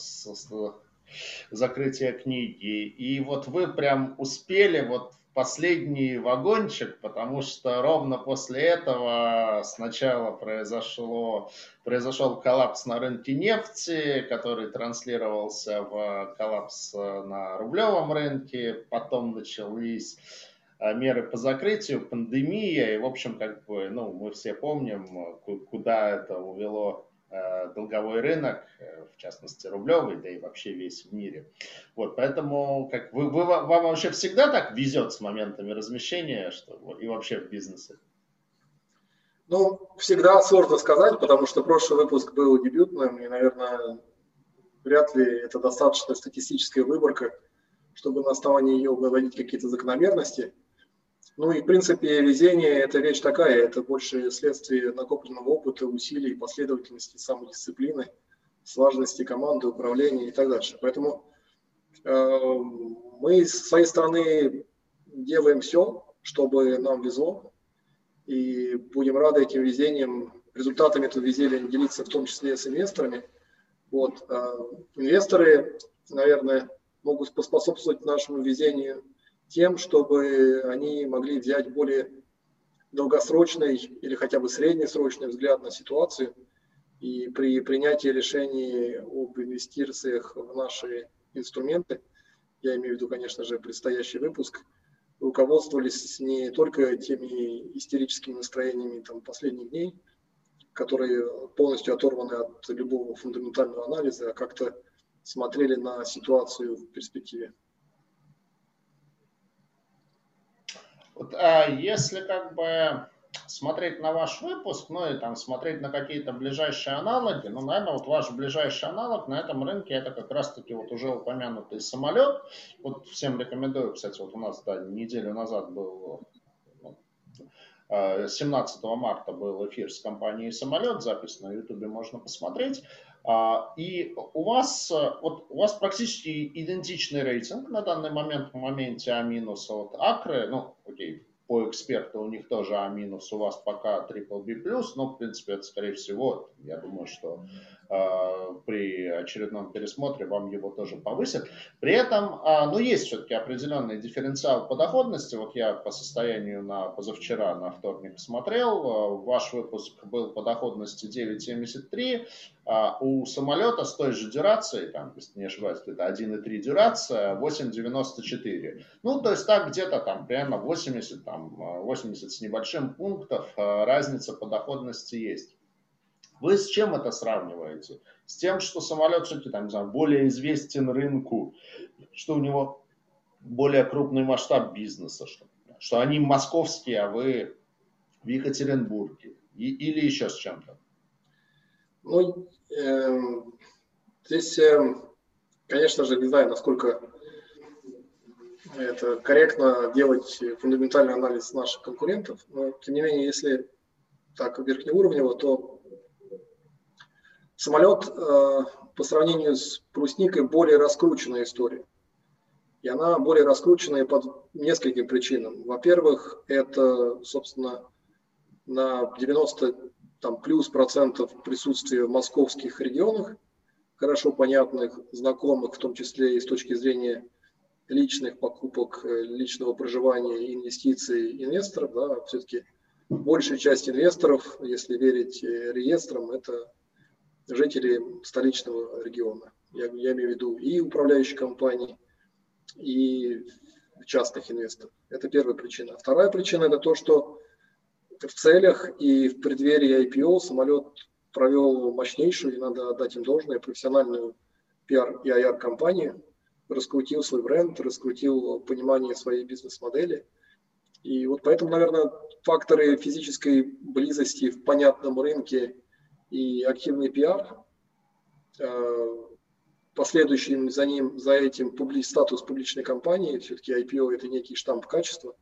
закрытие книги. И вот вы прям успели вот последний вагончик, потому что ровно после этого сначала произошло, произошел коллапс на рынке нефти, который транслировался в коллапс на рублевом рынке, потом начались э, меры по закрытию, пандемия, и, в общем, как бы, ну, мы все помним, куда это увело долговой рынок, э, в частности рублевый, да и вообще весь в мире. Вот, поэтому как вы, вы, вам вообще всегда так везет с моментами размещения что, и вообще в бизнесе?
Ну, всегда сложно сказать, потому что прошлый выпуск был дебютным, и, наверное, вряд ли это достаточно статистическая выборка, чтобы на основании ее выводить какие-то закономерности – ну и, в принципе, везение – это вещь такая, это больше следствие накопленного опыта, усилий, последовательности, самодисциплины, слаженности команды, управления и так дальше. Поэтому э, мы с своей стороны делаем все, чтобы нам везло, и будем рады этим везением, результатами этого везения делиться в том числе с инвесторами. Вот. Э, инвесторы, наверное, могут поспособствовать нашему везению – тем, чтобы они могли взять более долгосрочный или хотя бы среднесрочный взгляд на ситуацию и при принятии решений об инвестициях в наши инструменты, я имею в виду, конечно же, предстоящий выпуск, руководствовались не только теми истерическими настроениями там, последних дней, которые полностью оторваны от любого фундаментального анализа, а как-то смотрели на ситуацию в перспективе.
Вот, а если как бы смотреть на ваш выпуск, ну и там смотреть на какие-то ближайшие аналоги, ну, наверное, вот ваш ближайший аналог на этом рынке это как раз-таки вот уже упомянутый самолет. Вот всем рекомендую, кстати, вот у нас да, неделю назад был 17 ну, марта был эфир с компанией «Самолет», запись на ютубе можно посмотреть. А, и у вас, вот, у вас практически идентичный рейтинг на данный момент в моменте А- от Акры. Ну, окей, по эксперту у них тоже А-, у вас пока triple B+, но, в принципе, это, скорее всего, я думаю, что э, при очередном пересмотре вам его тоже повысят. При этом, э, ну, есть все-таки определенный дифференциал по доходности. Вот я по состоянию на позавчера, на вторник смотрел, э, ваш выпуск был по доходности 9,73, а у самолета с той же дюрацией, там, если не ошибаюсь, это 1,3 дюрация, 8,94. Ну, то есть так где-то там примерно 80, там, 80 с небольшим пунктов а, разница по доходности есть. Вы с чем это сравниваете? С тем, что самолет все-таки там, не знаю, более известен рынку, что у него более крупный масштаб бизнеса, что, что они московские, а вы в Екатеринбурге, и, или еще с чем-то?
Ну, здесь, э, конечно же, не знаю, насколько это корректно делать фундаментальный анализ наших конкурентов, но тем не менее, если так верхнеуровнево, то самолет э, по сравнению с брусникой более раскрученная история. И она более раскрученная под нескольким причинам. Во-первых, это, собственно, на 90 там, плюс процентов присутствия в московских регионах, хорошо понятных, знакомых, в том числе и с точки зрения личных покупок, э, личного проживания инвестиций инвесторов. Да, все-таки большая часть инвесторов, если верить э, реестрам, это жители столичного региона. Я, я имею в виду и управляющие компании, и частных инвесторов. Это первая причина. Вторая причина – это то, что в целях и в преддверии IPO самолет провел мощнейшую, и надо отдать им должное, профессиональную PR и IR-компанию, раскрутил свой бренд, раскрутил понимание своей бизнес-модели. И вот поэтому, наверное, факторы физической близости в понятном рынке и активный пиар, э, последующим за ним, за этим публи, статус публичной компании, все-таки IPO это некий штамп качества,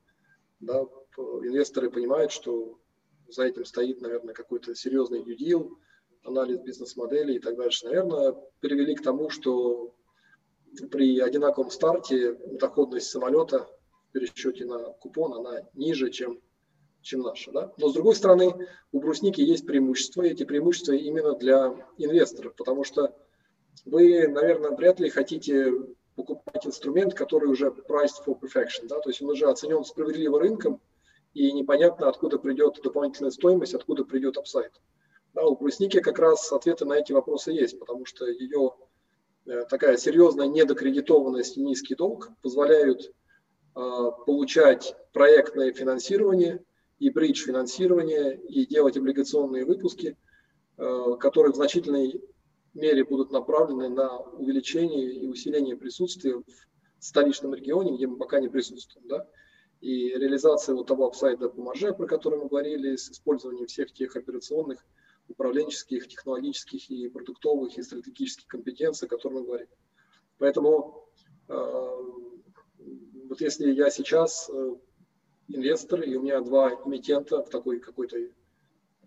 да, инвесторы понимают, что за этим стоит, наверное, какой-то серьезный deal, анализ бизнес-модели и так дальше. Наверное, привели к тому, что при одинаковом старте доходность самолета в пересчете на купон, она ниже, чем, чем наша. Да? Но с другой стороны, у брусники есть преимущества, и эти преимущества именно для инвесторов, потому что вы, наверное, вряд ли хотите покупать инструмент, который уже priced for perfection, да? то есть он уже оценен справедливо рынком, и непонятно, откуда придет дополнительная стоимость, откуда придет апсайд. Да, у брусники как раз ответы на эти вопросы есть, потому что ее Э, такая серьезная недокредитованность и низкий долг позволяют а, получать проектное финансирование и бридж финансирование и делать облигационные выпуски, э, которые в значительной мере будут направлены на увеличение и усиление присутствия в столичном регионе, где мы пока не присутствуем. Да? И реализация вот того апсайда по марже, про который мы говорили, с использованием всех тех операционных управленческих, технологических и продуктовых и стратегических компетенций, о которых мы говорим. Поэтому э, вот если я сейчас э, инвестор, и у меня два эмитента в такой какой-то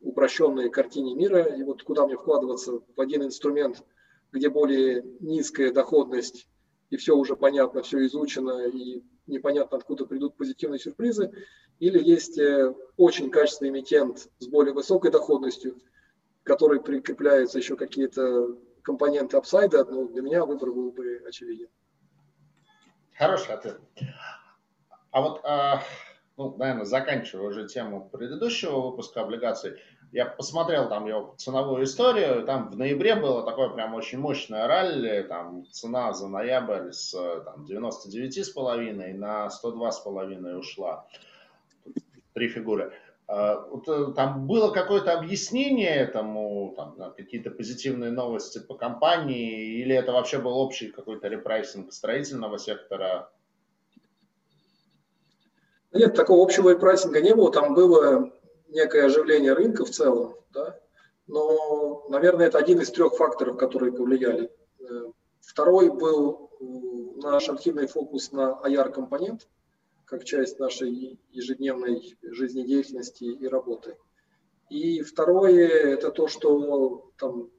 упрощенной картине мира, и вот куда мне вкладываться в один инструмент, где более низкая доходность, и все уже понятно, все изучено, и непонятно, откуда придут позитивные сюрпризы, или есть э, очень качественный эмитент с более высокой доходностью, которой прикрепляются еще какие-то компоненты апсайда, ну, для меня выбор был бы очевиден.
Хороший ответ. А вот, а, ну, наверное, заканчивая уже тему предыдущего выпуска облигаций, я посмотрел там его ценовую историю, там в ноябре было такое прям очень мощное ралли, там цена за ноябрь с там, 99,5 на 102,5 ушла. Три фигуры. А, э, там было какое-то объяснение этому, там, какие-то позитивные новости по компании, или это вообще был общий какой-то repricing строительного сектора?
Нет, такого общего репрайсинга не было, там было некое оживление рынка в целом, да? но, наверное, это один из трех факторов, которые повлияли. Э, второй был наш активный фокус на IR-компонент – как часть нашей ежедневной жизнедеятельности и работы. И второе – это то, что там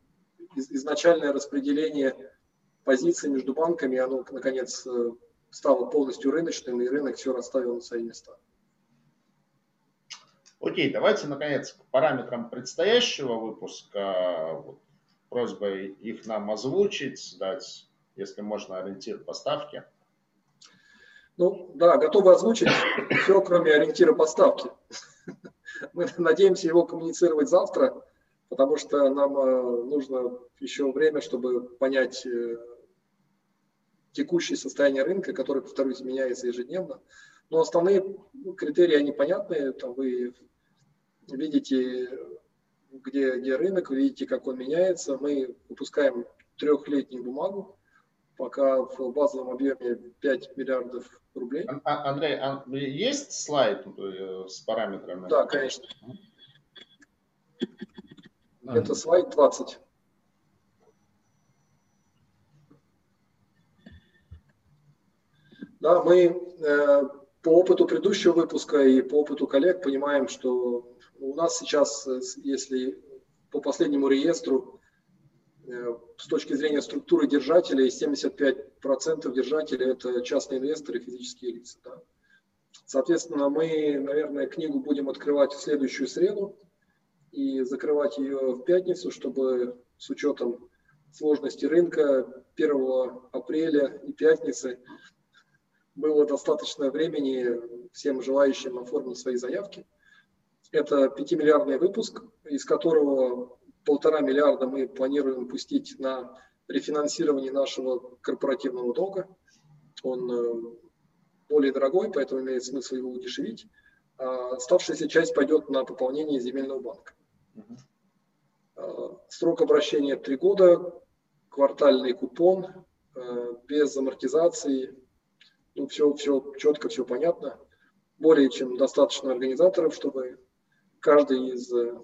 изначальное распределение позиций между банками, оно, наконец, э, стало полностью рыночным, и рынок все расставил на свои места.
Окей, давайте, наконец, к параметрам предстоящего выпуска. Вот, просьба их нам озвучить, дать, если можно, ориентир поставки.
Ну да, готовы озвучить все, кроме ориентира поставки. Мы надеемся его коммуницировать завтра, потому что нам э, нужно еще время, чтобы понять э, текущее состояние рынка, которое, повторюсь, меняется ежедневно. Но основные критерии, они понятны. Там вы видите, где, где рынок, видите, как он меняется. Мы выпускаем трехлетнюю бумагу, пока в базовом объеме 5 миллиардов рублей. А,
Андрей, а есть слайд э, с параметрами?
Да, конечно. Это слайд 20. Да, мы э, по опыту предыдущего выпуска и по опыту коллег понимаем, что у нас сейчас, э, если по последнему реестру, э, с точки зрения структуры держателей, 75% держателей – это частные инвесторы, физические лица. Да. Соответственно, мы, наверное, книгу будем открывать в следующую среду и закрывать ее в пятницу, чтобы с учетом сложности рынка 1 апреля и пятницы было достаточно времени всем желающим оформить свои заявки. Это 5-миллиардный выпуск, из которого полтора миллиарда мы планируем пустить на рефинансирование нашего корпоративного долга. Он э, более дорогой, поэтому имеет смысл его удешевить. А оставшаяся часть пойдет на пополнение земельного банка. А, срок обращения 3 года, квартальный купон, э, без амортизации. Ну, все, все четко, все понятно. Более чем достаточно организаторов, чтобы каждый из э,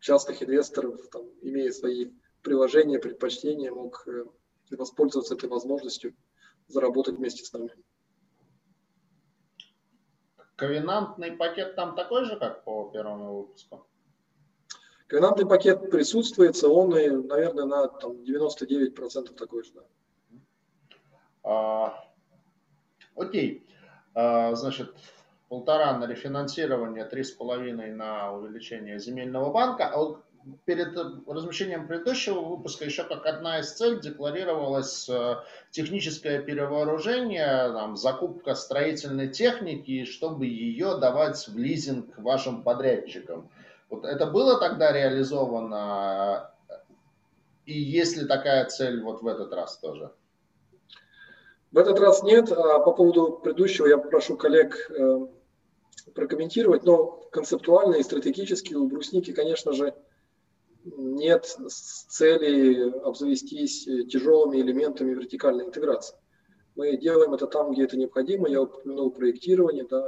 частных инвесторов, там, имея свои приложения, предпочтения, мог э, воспользоваться этой возможностью заработать вместе с нами.
Ковенантный пакет там такой же, как по первому выпуску?
Ковенантный пакет присутствует, он, наверное, на там, 99% такой же. Да.
А, окей. А, значит, полтора на рефинансирование, три с половиной на увеличение земельного банка. А перед размещением предыдущего выпуска еще как одна из целей декларировалась э, техническое перевооружение, там, закупка строительной техники, чтобы ее давать в лизинг вашим подрядчикам. Вот это было тогда реализовано, и есть ли такая цель вот в этот раз тоже?
В этот раз нет. А по поводу предыдущего я попрошу коллег э, прокомментировать, но концептуально и стратегически у брусники, конечно же, нет цели обзавестись тяжелыми элементами вертикальной интеграции. Мы делаем это там, где это необходимо. Я упомянул проектирование, да,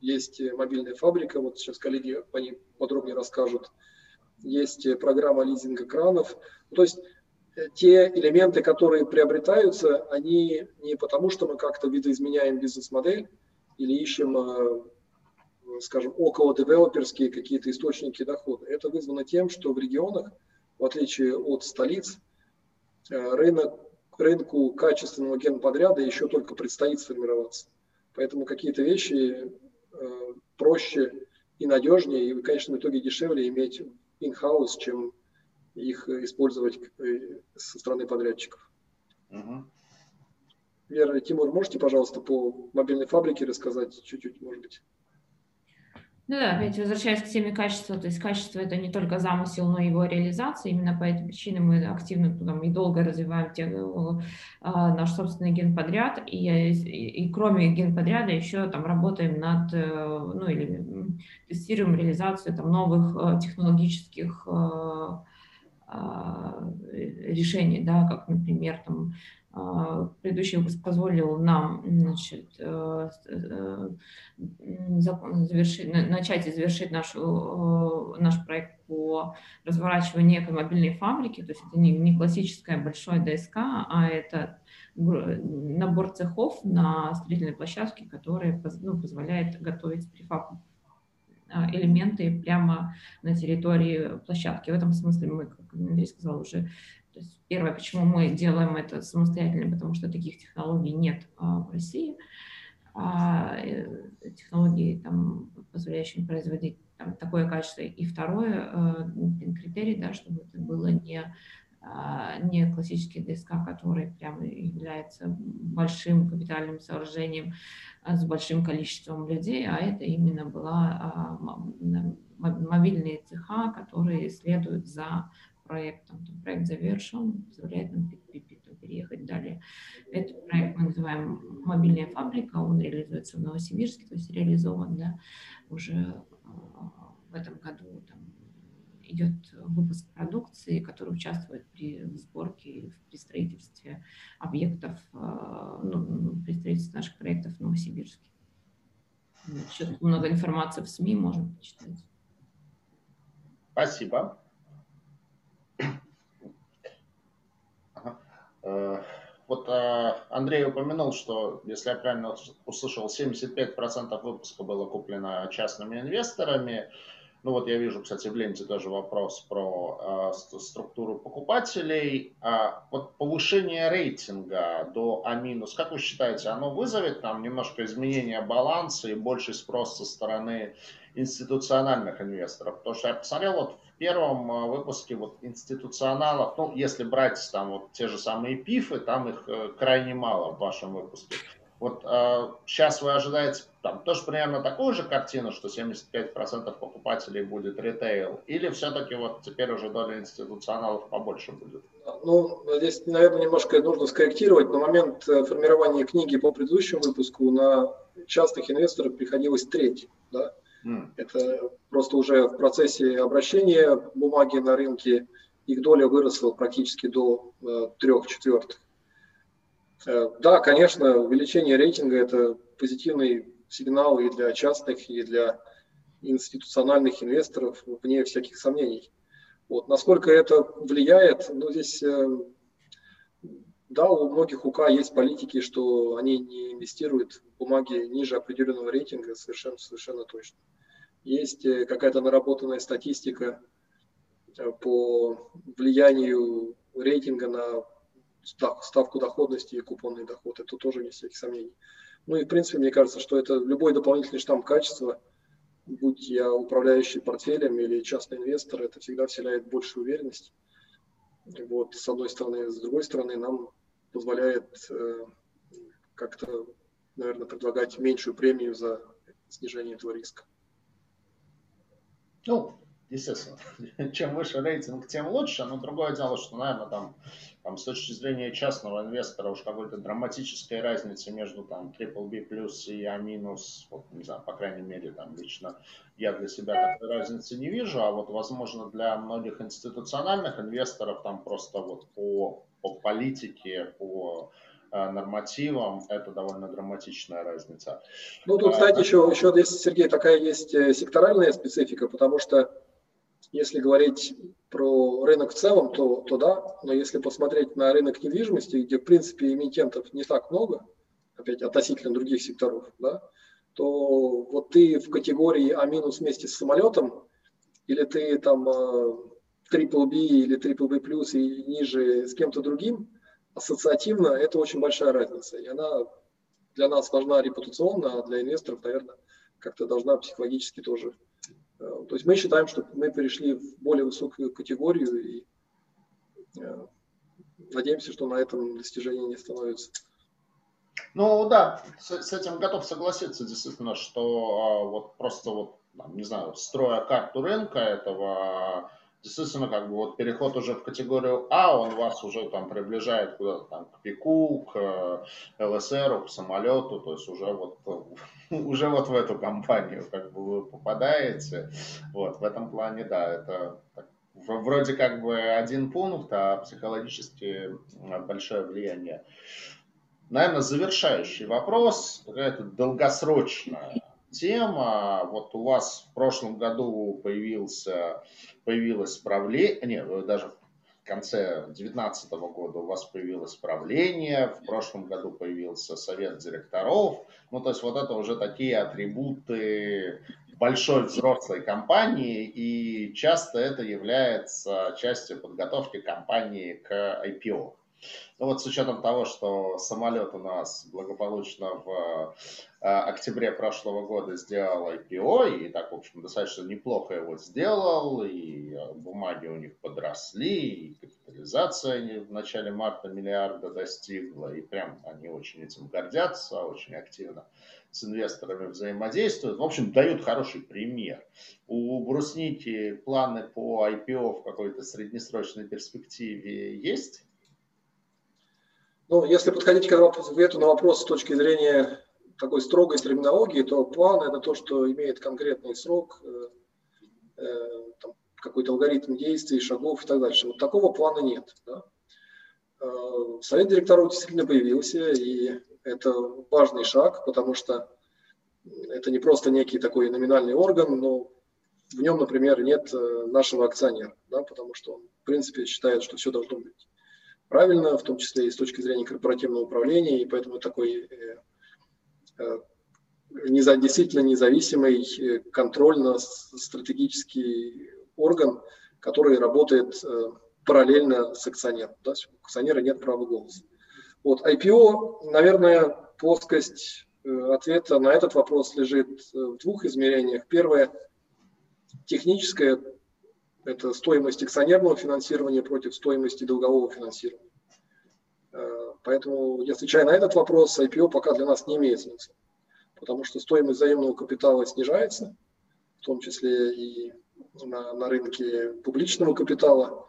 есть мобильная фабрика, вот сейчас коллеги они подробнее расскажут. Есть программа лизинга кранов. То есть те элементы, которые приобретаются, они не потому, что мы как-то видоизменяем бизнес-модель или ищем э, скажем, около девелоперские какие-то источники дохода. Это вызвано тем, что в регионах, в отличие от столиц, э, рынок, рынку качественного генподряда еще только предстоит сформироваться. Поэтому какие-то вещи э, проще и надежнее, и, конечно, в итоге дешевле иметь in-house, чем их использовать э, со стороны подрядчиков. Угу. Вера, Тимур, можете, пожалуйста, по мобильной фабрике рассказать чуть-чуть, может быть?
Ну да, опять возвращаясь к теме качества, то есть качество это не только замысел, но и его реализация. Именно по этой причине мы активно там, и долго развиваем те, а, наш собственный генподряд, и, и, и кроме генподряда еще там работаем над, э, ну или тестируем реализацию там, новых э, технологических э, решений, да, как, например, там, а, предыдущий выпуск позволил нам значит, э, э, завершить, начать и завершить нашу, э, наш проект по разворачиванию некой мобильной фабрики. То есть это не, не классическая большая ДСК, а это набор цехов на строительной площадке, который ну, позволяет готовить префаб элементы прямо на территории площадки. В этом смысле мы, как Андрей сказал, уже то есть первое, почему мы делаем это самостоятельно, потому что таких технологий нет а, в России. А, э, технологии, там, позволяющие производить там, такое качество. И второе, э, критерий, да, чтобы это было не а, не классический ДСК, который прямо является большим капитальным сооружением с большим количеством людей, а это именно была мобильные цеха, которые следуют за проектом. Проект завершен, позволяет нам переехать далее. Этот проект мы называем «Мобильная фабрика», он реализуется в Новосибирске, то есть реализован да, уже а, в этом году. Там идет выпуск продукции, который участвует при сборке, при строительстве объектов, а, ну, при строительстве наших проектов в Новосибирске. Еще много информации в СМИ можно почитать.
Спасибо. Вот а, Андрей упомянул, что, если я правильно услышал, 75% выпуска было куплено частными инвесторами. Ну вот я вижу, кстати, в ленте тоже вопрос про э, структуру покупателей. А вот повышение рейтинга до А-, как вы считаете, оно вызовет там немножко изменения баланса и больший спрос со стороны институциональных инвесторов? Потому что я посмотрел вот в первом а, выпуске вот институционалов, ну, если брать там вот те же самые пифы, там их э, крайне мало в вашем выпуске. Вот э, сейчас вы ожидаете там тоже примерно такую же картину, что 75% покупателей будет ритейл, или все-таки вот теперь уже доля институционалов побольше будет?
Ну, здесь, наверное, немножко нужно скорректировать. На момент э, формирования книги по предыдущему выпуску на частных инвесторов приходилось треть. Да? Mm. Это просто уже в процессе обращения бумаги на рынке их доля выросла практически до э, трех четвертых. Э, да, конечно, увеличение рейтинга – это позитивный сигнал и для частных, и для институциональных инвесторов, вне всяких сомнений. Вот. Насколько это влияет, ну, здесь, э, да, у многих УК есть политики, что они не инвестируют в бумаги ниже определенного рейтинга, совершенно, совершенно точно. Есть э, какая-то наработанная статистика по влиянию рейтинга на ставку доходности и купонный доход. Это тоже не всяких сомнений. Ну и в принципе, мне кажется, что это любой дополнительный штамп качества, будь я управляющий портфелем или частный инвестор, это всегда вселяет большую уверенность. Вот, с одной стороны. С другой стороны, нам позволяет э, как-то, наверное, предлагать меньшую премию за снижение этого риска.
Ну, естественно, чем выше рейтинг, тем лучше. Но другое дело, что, наверное, там, там с точки зрения частного инвестора уж какой-то драматической разницы между там triple плюс и А минус, вот, не знаю, по крайней мере, там лично я для себя такой разницы не вижу, а вот, возможно, для многих институциональных инвесторов там просто вот по, по политике, по э, нормативам, это довольно драматичная разница.
Ну, тут, кстати, еще, еще здесь, Сергей, такая есть э, секторальная специфика, потому что если говорить про рынок в целом, то, то да, но если посмотреть на рынок недвижимости, где в принципе эмитентов не так много, опять относительно других секторов, да, то вот ты в категории А вместе с самолетом, или ты там triple B или triple B плюс и ниже с кем-то другим, ассоциативно это очень большая разница. И она для нас важна репутационно, а для инвесторов, наверное, как-то должна психологически тоже Э, то есть мы считаем, что мы перешли в более высокую категорию и э, надеемся, что на этом достижение не становится.
Ну да, с, с этим готов согласиться, действительно, что а, вот просто вот, не знаю, строя карту рынка этого действительно, как бы вот переход уже в категорию А, он вас уже там приближает куда-то там к пику, к э, ЛСРу, к самолету, то есть уже вот, уже вот в эту компанию как бы вы попадаете. Вот, в этом плане, да, это вроде как бы один пункт, а психологически большое влияние. Наверное, завершающий вопрос, какая-то долгосрочная тема. Вот у вас в прошлом году появился, появилось правление, нет, даже в конце 2019 года у вас появилось правление, в прошлом году появился совет директоров. Ну, то есть вот это уже такие атрибуты большой взрослой компании, и часто это является частью подготовки компании к IPO. Ну вот с учетом того, что самолет у нас благополучно в э, октябре прошлого года сделал IPO, и так, в общем, достаточно неплохо его сделал, и э, бумаги у них подросли, и капитализация в начале марта миллиарда достигла, и прям они очень этим гордятся, очень активно с инвесторами взаимодействуют. В общем, дают хороший пример. У Брусники планы по IPO в какой-то среднесрочной перспективе есть?
Ну, если подходить к ответу на вопрос с точки зрения такой строгой терминологии, то план – это то, что имеет конкретный срок, э, э, какой-то алгоритм действий, шагов и так дальше. Вот такого плана нет. Да? Э, совет директоров действительно появился, и это важный шаг, потому что это не просто некий такой номинальный орган, но в нем, например, нет нашего акционера, да, потому что он, в принципе, считает, что все должно быть правильно, в том числе и с точки зрения корпоративного управления, и поэтому такой действительно независимый контрольно-стратегический орган, который работает параллельно с акционером. Да? У акционера нет права голоса. Вот, IPO, наверное, плоскость э, ответа на этот вопрос лежит э, в двух измерениях. Первое, техническое, это стоимость акционерного финансирования против стоимости долгового финансирования. Э, поэтому, отвечая на этот вопрос, IPO пока для нас не имеет смысла, потому что стоимость взаимного капитала снижается, в том числе и на, на рынке публичного капитала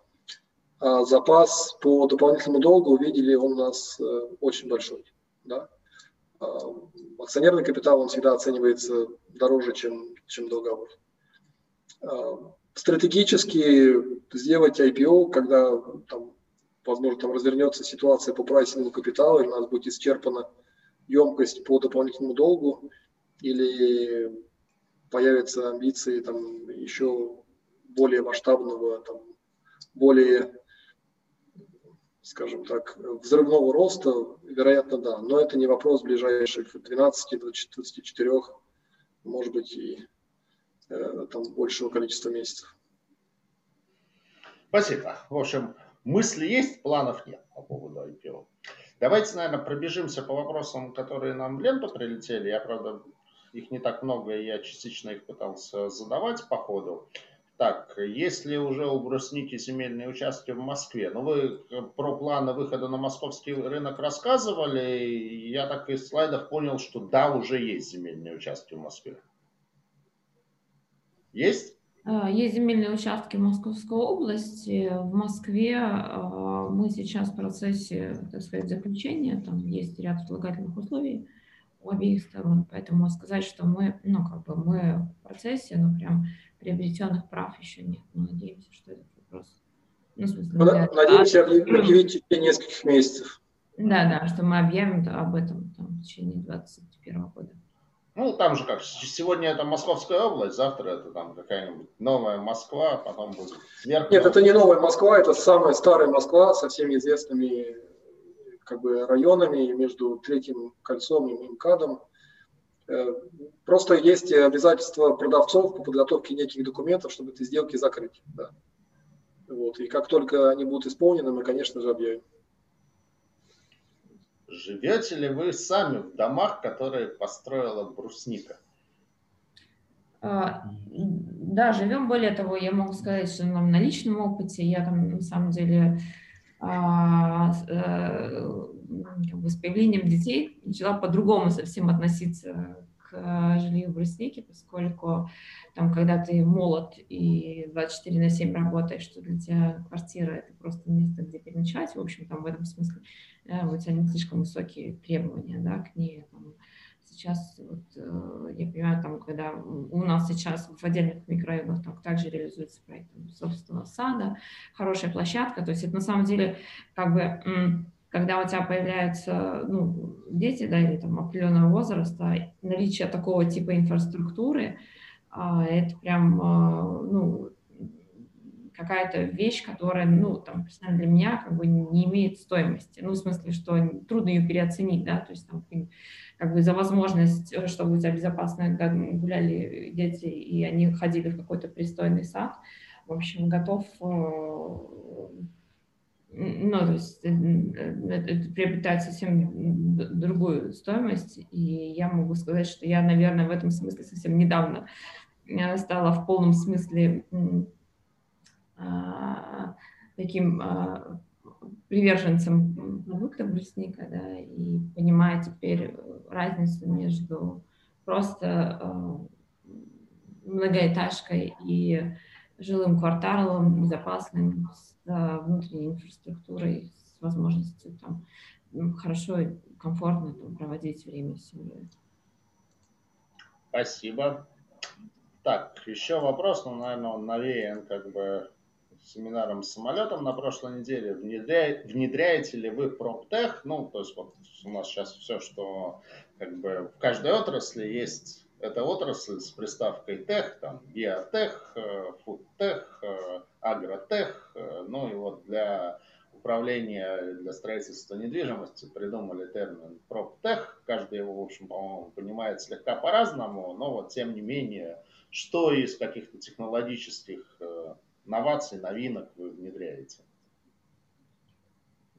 а запас по дополнительному долгу увидели он у нас э, очень большой. Да? А, акционерный капитал он всегда оценивается дороже, чем, чем долговой. Стратегически сделать IPO, когда там, возможно, там развернется ситуация по прайсингу капитала, и у нас будет исчерпана емкость по дополнительному долгу, или появятся амбиции там, еще более масштабного, там, более скажем так, взрывного роста, вероятно, да. Но это не вопрос ближайших 12, 24, может быть, и там большего количества месяцев.
Спасибо. В общем, мысли есть, планов нет по поводу IPO. Давайте, наверное, пробежимся по вопросам, которые нам в ленту прилетели. Я, правда, их не так много, и я частично их пытался задавать по ходу. Так, если уже у брусники земельные участки в Москве, ну вы про планы выхода на московский рынок рассказывали, я так из слайдов понял, что да, уже есть земельные участки в Москве. Есть?
А, есть земельные участки в Московской области. В Москве а, мы сейчас в процессе, так сказать, заключения. Там есть ряд отлагательных условий у обеих сторон. Поэтому сказать, что мы, ну, как бы мы в процессе, ну, прям приобретенных прав еще нет. Мы надеемся, что этот вопрос...
Ну, смысле, ну, надеемся объявить в течение нескольких месяцев.
Да, да, что мы объявим об этом там, в течение 2021 года.
Ну, там же как, сегодня это Московская область, завтра это там какая-нибудь новая Москва, потом будет
сверху. Нет, это не новая Москва, это самая старая Москва со всеми известными как бы районами между Третьим кольцом и МКАДом. Э, просто есть обязательства продавцов по подготовке неких документов, чтобы эти сделки закрыть. Да. Вот. И как только они будут исполнены, мы, конечно же, объявим.
Живете ли вы сами в домах, которые построила брусника?
А, да, живем. Более того, я могу сказать, что нам на личном опыте, я там на самом деле а, э, как бы с появлением детей начала по-другому совсем относиться к жилью в бруснике, поскольку там, когда ты молод и 24 на 7 работаешь, что для тебя квартира это просто место, где переночевать, в общем, там в этом смысле тебя не слишком высокие требования да, к ней. Сейчас, вот, э, я понимаю, там, когда у нас сейчас в отдельных микрорайонах там также реализуется проект собственного сада, хорошая площадка, то есть это на самом деле как бы когда у тебя появляются ну, дети, да, или там определенного возраста, наличие такого типа инфраструктуры, а, это прям, а, ну, какая-то вещь, которая, ну, там, персонально для меня как бы не имеет стоимости. Ну, в смысле, что трудно ее переоценить, да, то есть там как бы за возможность, чтобы у тебя безопасно гуляли дети, и они ходили в какой-то пристойный сад, в общем, готов э, ну, то есть э, э, это приобретает совсем другую стоимость, и я могу сказать, что я, наверное, в этом смысле совсем недавно э, стала в полном смысле таким а, приверженцем продукта брусника, да, и понимаю теперь разницу между просто многоэтажкой и жилым кварталом, безопасным, с внутренней инфраструктурой, с возможностью там хорошо и комфортно там, проводить время с семьей.
Спасибо. Так, еще вопрос, ну, наверное, он навеян как бы семинаром с самолетом на прошлой неделе. Внедря... Внедряете ли вы проптех? Ну, то есть вот у нас сейчас все, что как бы в каждой отрасли есть эта отрасль с приставкой тех, там биотех, фудтех, агротех, ну и вот для направления для строительства недвижимости придумали термин PropTech. Каждый его, в общем, по-моему, понимает слегка по-разному, но вот тем не менее, что из каких-то технологических э, новаций, новинок вы внедряете?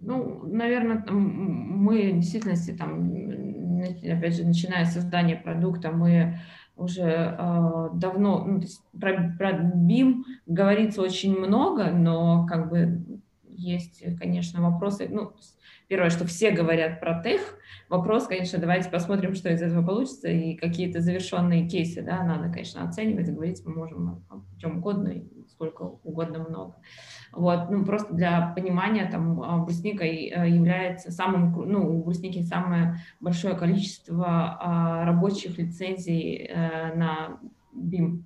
Ну, наверное, мы в действительности там, опять же, начиная с создания продукта, мы уже э, давно, ну, то есть про, про BIM говорится очень много, но как бы есть, конечно, вопросы. Ну, первое, что все говорят про тех. Вопрос, конечно, давайте посмотрим, что из этого получится, и какие-то завершенные кейсы, да, надо, конечно, оценивать, говорить мы можем о чем угодно, сколько угодно много. Вот, ну, просто для понимания, там, а, брусника э, является самым, ну, у брусники самое большое количество а, рабочих лицензий э, на BIM.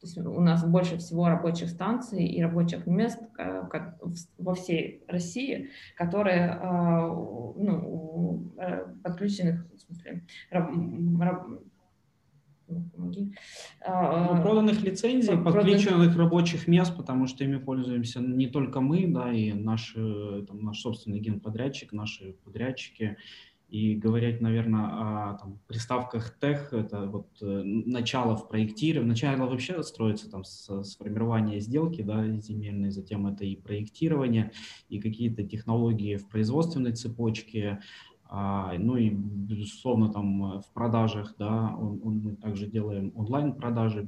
То есть у нас больше всего рабочих станций и рабочих мест во всей России, которые а, ну, э, подключены, в смысле,
помоги. А, ну, проданных лицензий, Продан... подключенных рабочих мест, потому что ими пользуемся не только мы, да, и наши, там, наш собственный генподрядчик, наши подрядчики. И говорить, наверное, о там, приставках тех, это вот э, начало в проектировании, начало вообще строится там с, с формирования сделки, да, земельной, затем это и проектирование, и какие-то технологии в производственной цепочке, а, ну и, безусловно, там э, в продажах, да, он, он, мы также делаем онлайн-продажи,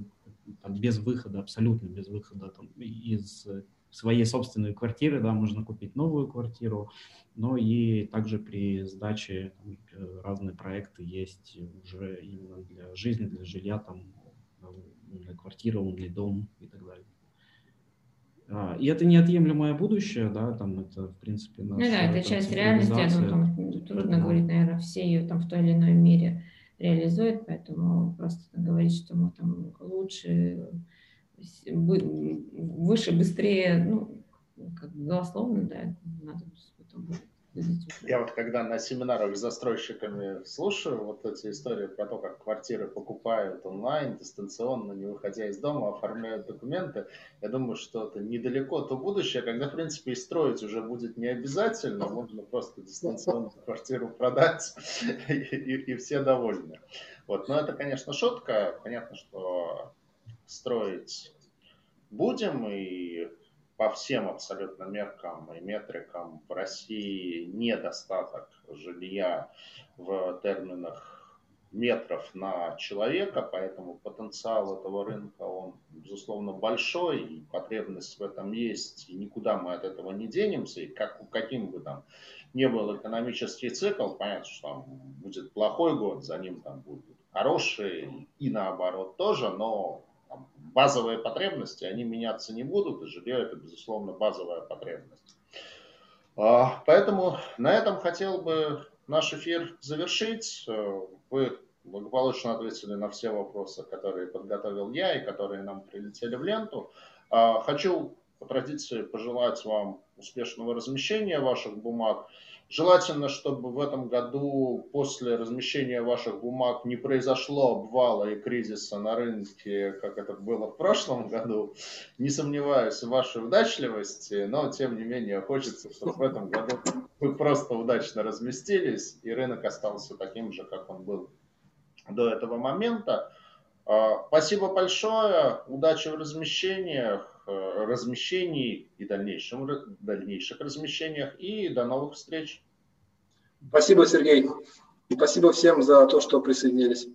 там, без выхода, абсолютно без выхода там, из своей собственной квартиры, да, можно купить новую квартиру, но и также при сдаче там, э, разные проекты есть уже именно для жизни, для жилья, там, для квартиры, умный дом и так далее. А, и это неотъемлемое будущее, да, там это, в принципе,
наша, Ну да, это часть реальности, ну, там, трудно да. говорить, наверное, все ее там в той или иной мере реализуют, поэтому просто говорить, что мы там лучше, выше, быстрее, ну, как голословно, да, надо потом
я вот когда на семинарах с застройщиками слушаю вот эти истории про то, как квартиры покупают онлайн, дистанционно, не выходя из дома, оформляют документы, я думаю, что это недалеко то будущее, когда, в принципе, и строить уже будет не обязательно, можно просто дистанционно квартиру продать, и, и, и все довольны. Вот. Но это, конечно, шутка. Понятно, что строить будем, и по всем абсолютно меркам и метрикам в России недостаток жилья в терминах метров на человека, поэтому потенциал этого рынка, он, безусловно, большой, и потребность в этом есть, и никуда мы от этого не денемся, и как, каким бы там не был экономический цикл, понятно, что там будет плохой год, за ним там будет хороший, и наоборот тоже, но базовые потребности, они меняться не будут, и жилье это, безусловно, базовая потребность. А, поэтому на этом хотел бы наш эфир завершить. Вы благополучно ответили на все вопросы, которые подготовил я и которые нам прилетели в ленту. А, хочу по традиции пожелать вам успешного размещения ваших бумаг. Желательно, чтобы в этом году после размещения ваших бумаг не произошло обвала и кризиса на рынке, как это было в прошлом году. Не сомневаюсь в вашей удачливости, но тем не менее хочется, чтобы в этом году вы просто удачно разместились и рынок остался таким же, как он был до этого момента. А, спасибо большое, удачи в размещениях. Э, размещений и дальнейшем, дальнейших размещениях. И до новых встреч.
Спасибо, Сергей. Спасибо всем за то, что присоединились.